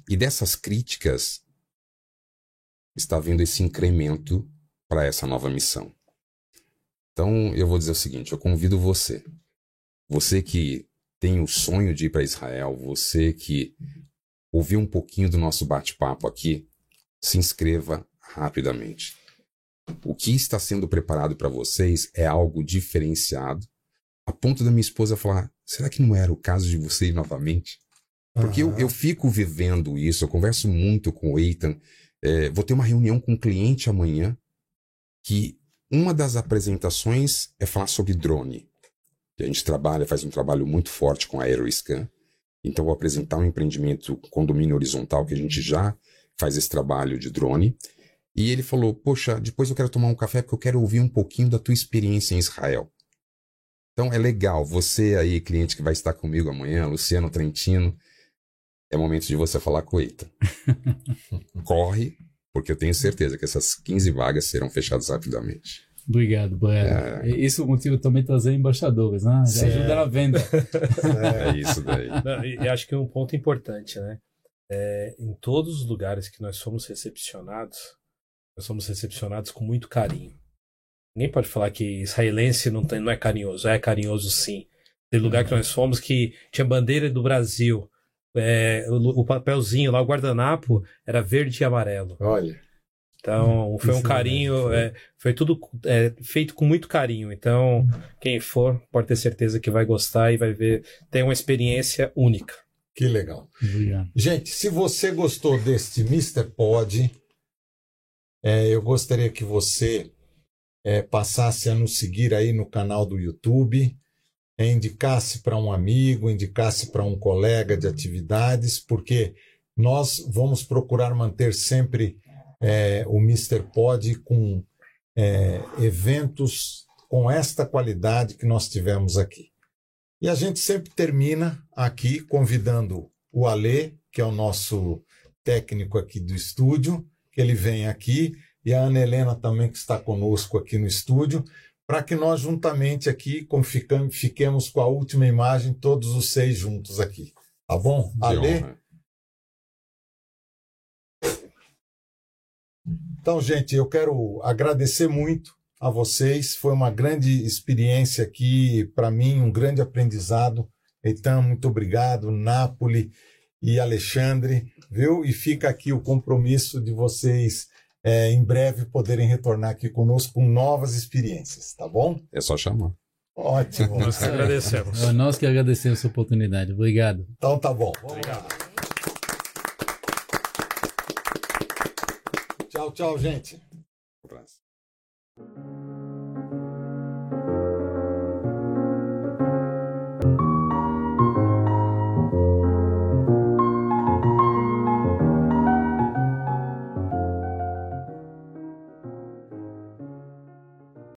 E dessas críticas está havendo esse incremento para essa nova missão. Então, eu vou dizer o seguinte: eu convido você, você que tem o sonho de ir para Israel, você que ouviu um pouquinho do nosso bate-papo aqui, se inscreva rapidamente. O que está sendo preparado para vocês é algo diferenciado, a ponto da minha esposa falar: será que não era o caso de você ir novamente? Porque uhum. eu, eu fico vivendo isso, eu converso muito com o Eitan. É, vou ter uma reunião com um cliente amanhã que uma das apresentações é falar sobre drone. A gente trabalha, faz um trabalho muito forte com a Aeroscan. Então, vou apresentar um empreendimento com domínio horizontal que a gente já faz esse trabalho de drone. E ele falou: Poxa, depois eu quero tomar um café porque eu quero ouvir um pouquinho da tua experiência em Israel. Então é legal, você aí, cliente que vai estar comigo amanhã, Luciano Trentino, é momento de você falar com o Eita. Corre, porque eu tenho certeza que essas 15 vagas serão fechadas rapidamente. Obrigado, Bueno. É... Esse é o motivo também de trazer embaixadores, né? Já ajuda na venda. É, é isso daí. Não, e acho que um ponto importante, né? É, em todos os lugares que nós fomos recepcionados, nós somos recepcionados com muito carinho. Ninguém pode falar que israelense não, tem, não é carinhoso. É carinhoso sim. Tem lugar que nós fomos que tinha bandeira do Brasil. É, o, o, papelzinho lá, o guardanapo, era verde e amarelo. Olha. Então, foi um carinho, é, foi tudo é, feito com muito carinho. Então, quem for, pode ter certeza que vai gostar e vai ver, tem uma experiência única. Que legal. Obrigado. Gente, se você gostou deste Mr. Pod, é, eu gostaria que você é, passasse a nos seguir aí no canal do YouTube, é, indicasse para um amigo, indicasse para um colega de atividades, porque nós vamos procurar manter sempre é, o Mr. Pod com é, eventos com esta qualidade que nós tivemos aqui. E a gente sempre termina aqui convidando o Alê, que é o nosso técnico aqui do estúdio, que ele vem aqui e a Ana Helena também que está conosco aqui no estúdio, para que nós juntamente aqui fiquemos com a última imagem, todos os seis juntos aqui. Tá bom? De Ale? Honra. Então, gente, eu quero agradecer muito a vocês. Foi uma grande experiência aqui, para mim, um grande aprendizado. Então, muito obrigado, Nápoles e Alexandre, viu? E fica aqui o compromisso de vocês é, em breve poderem retornar aqui conosco com novas experiências, tá bom? É só chamar. Ótimo. Nós que agradecemos. É, nós que agradecemos a oportunidade. Obrigado. Então tá bom. Obrigado. Tchau, tchau, gente. Um abraço.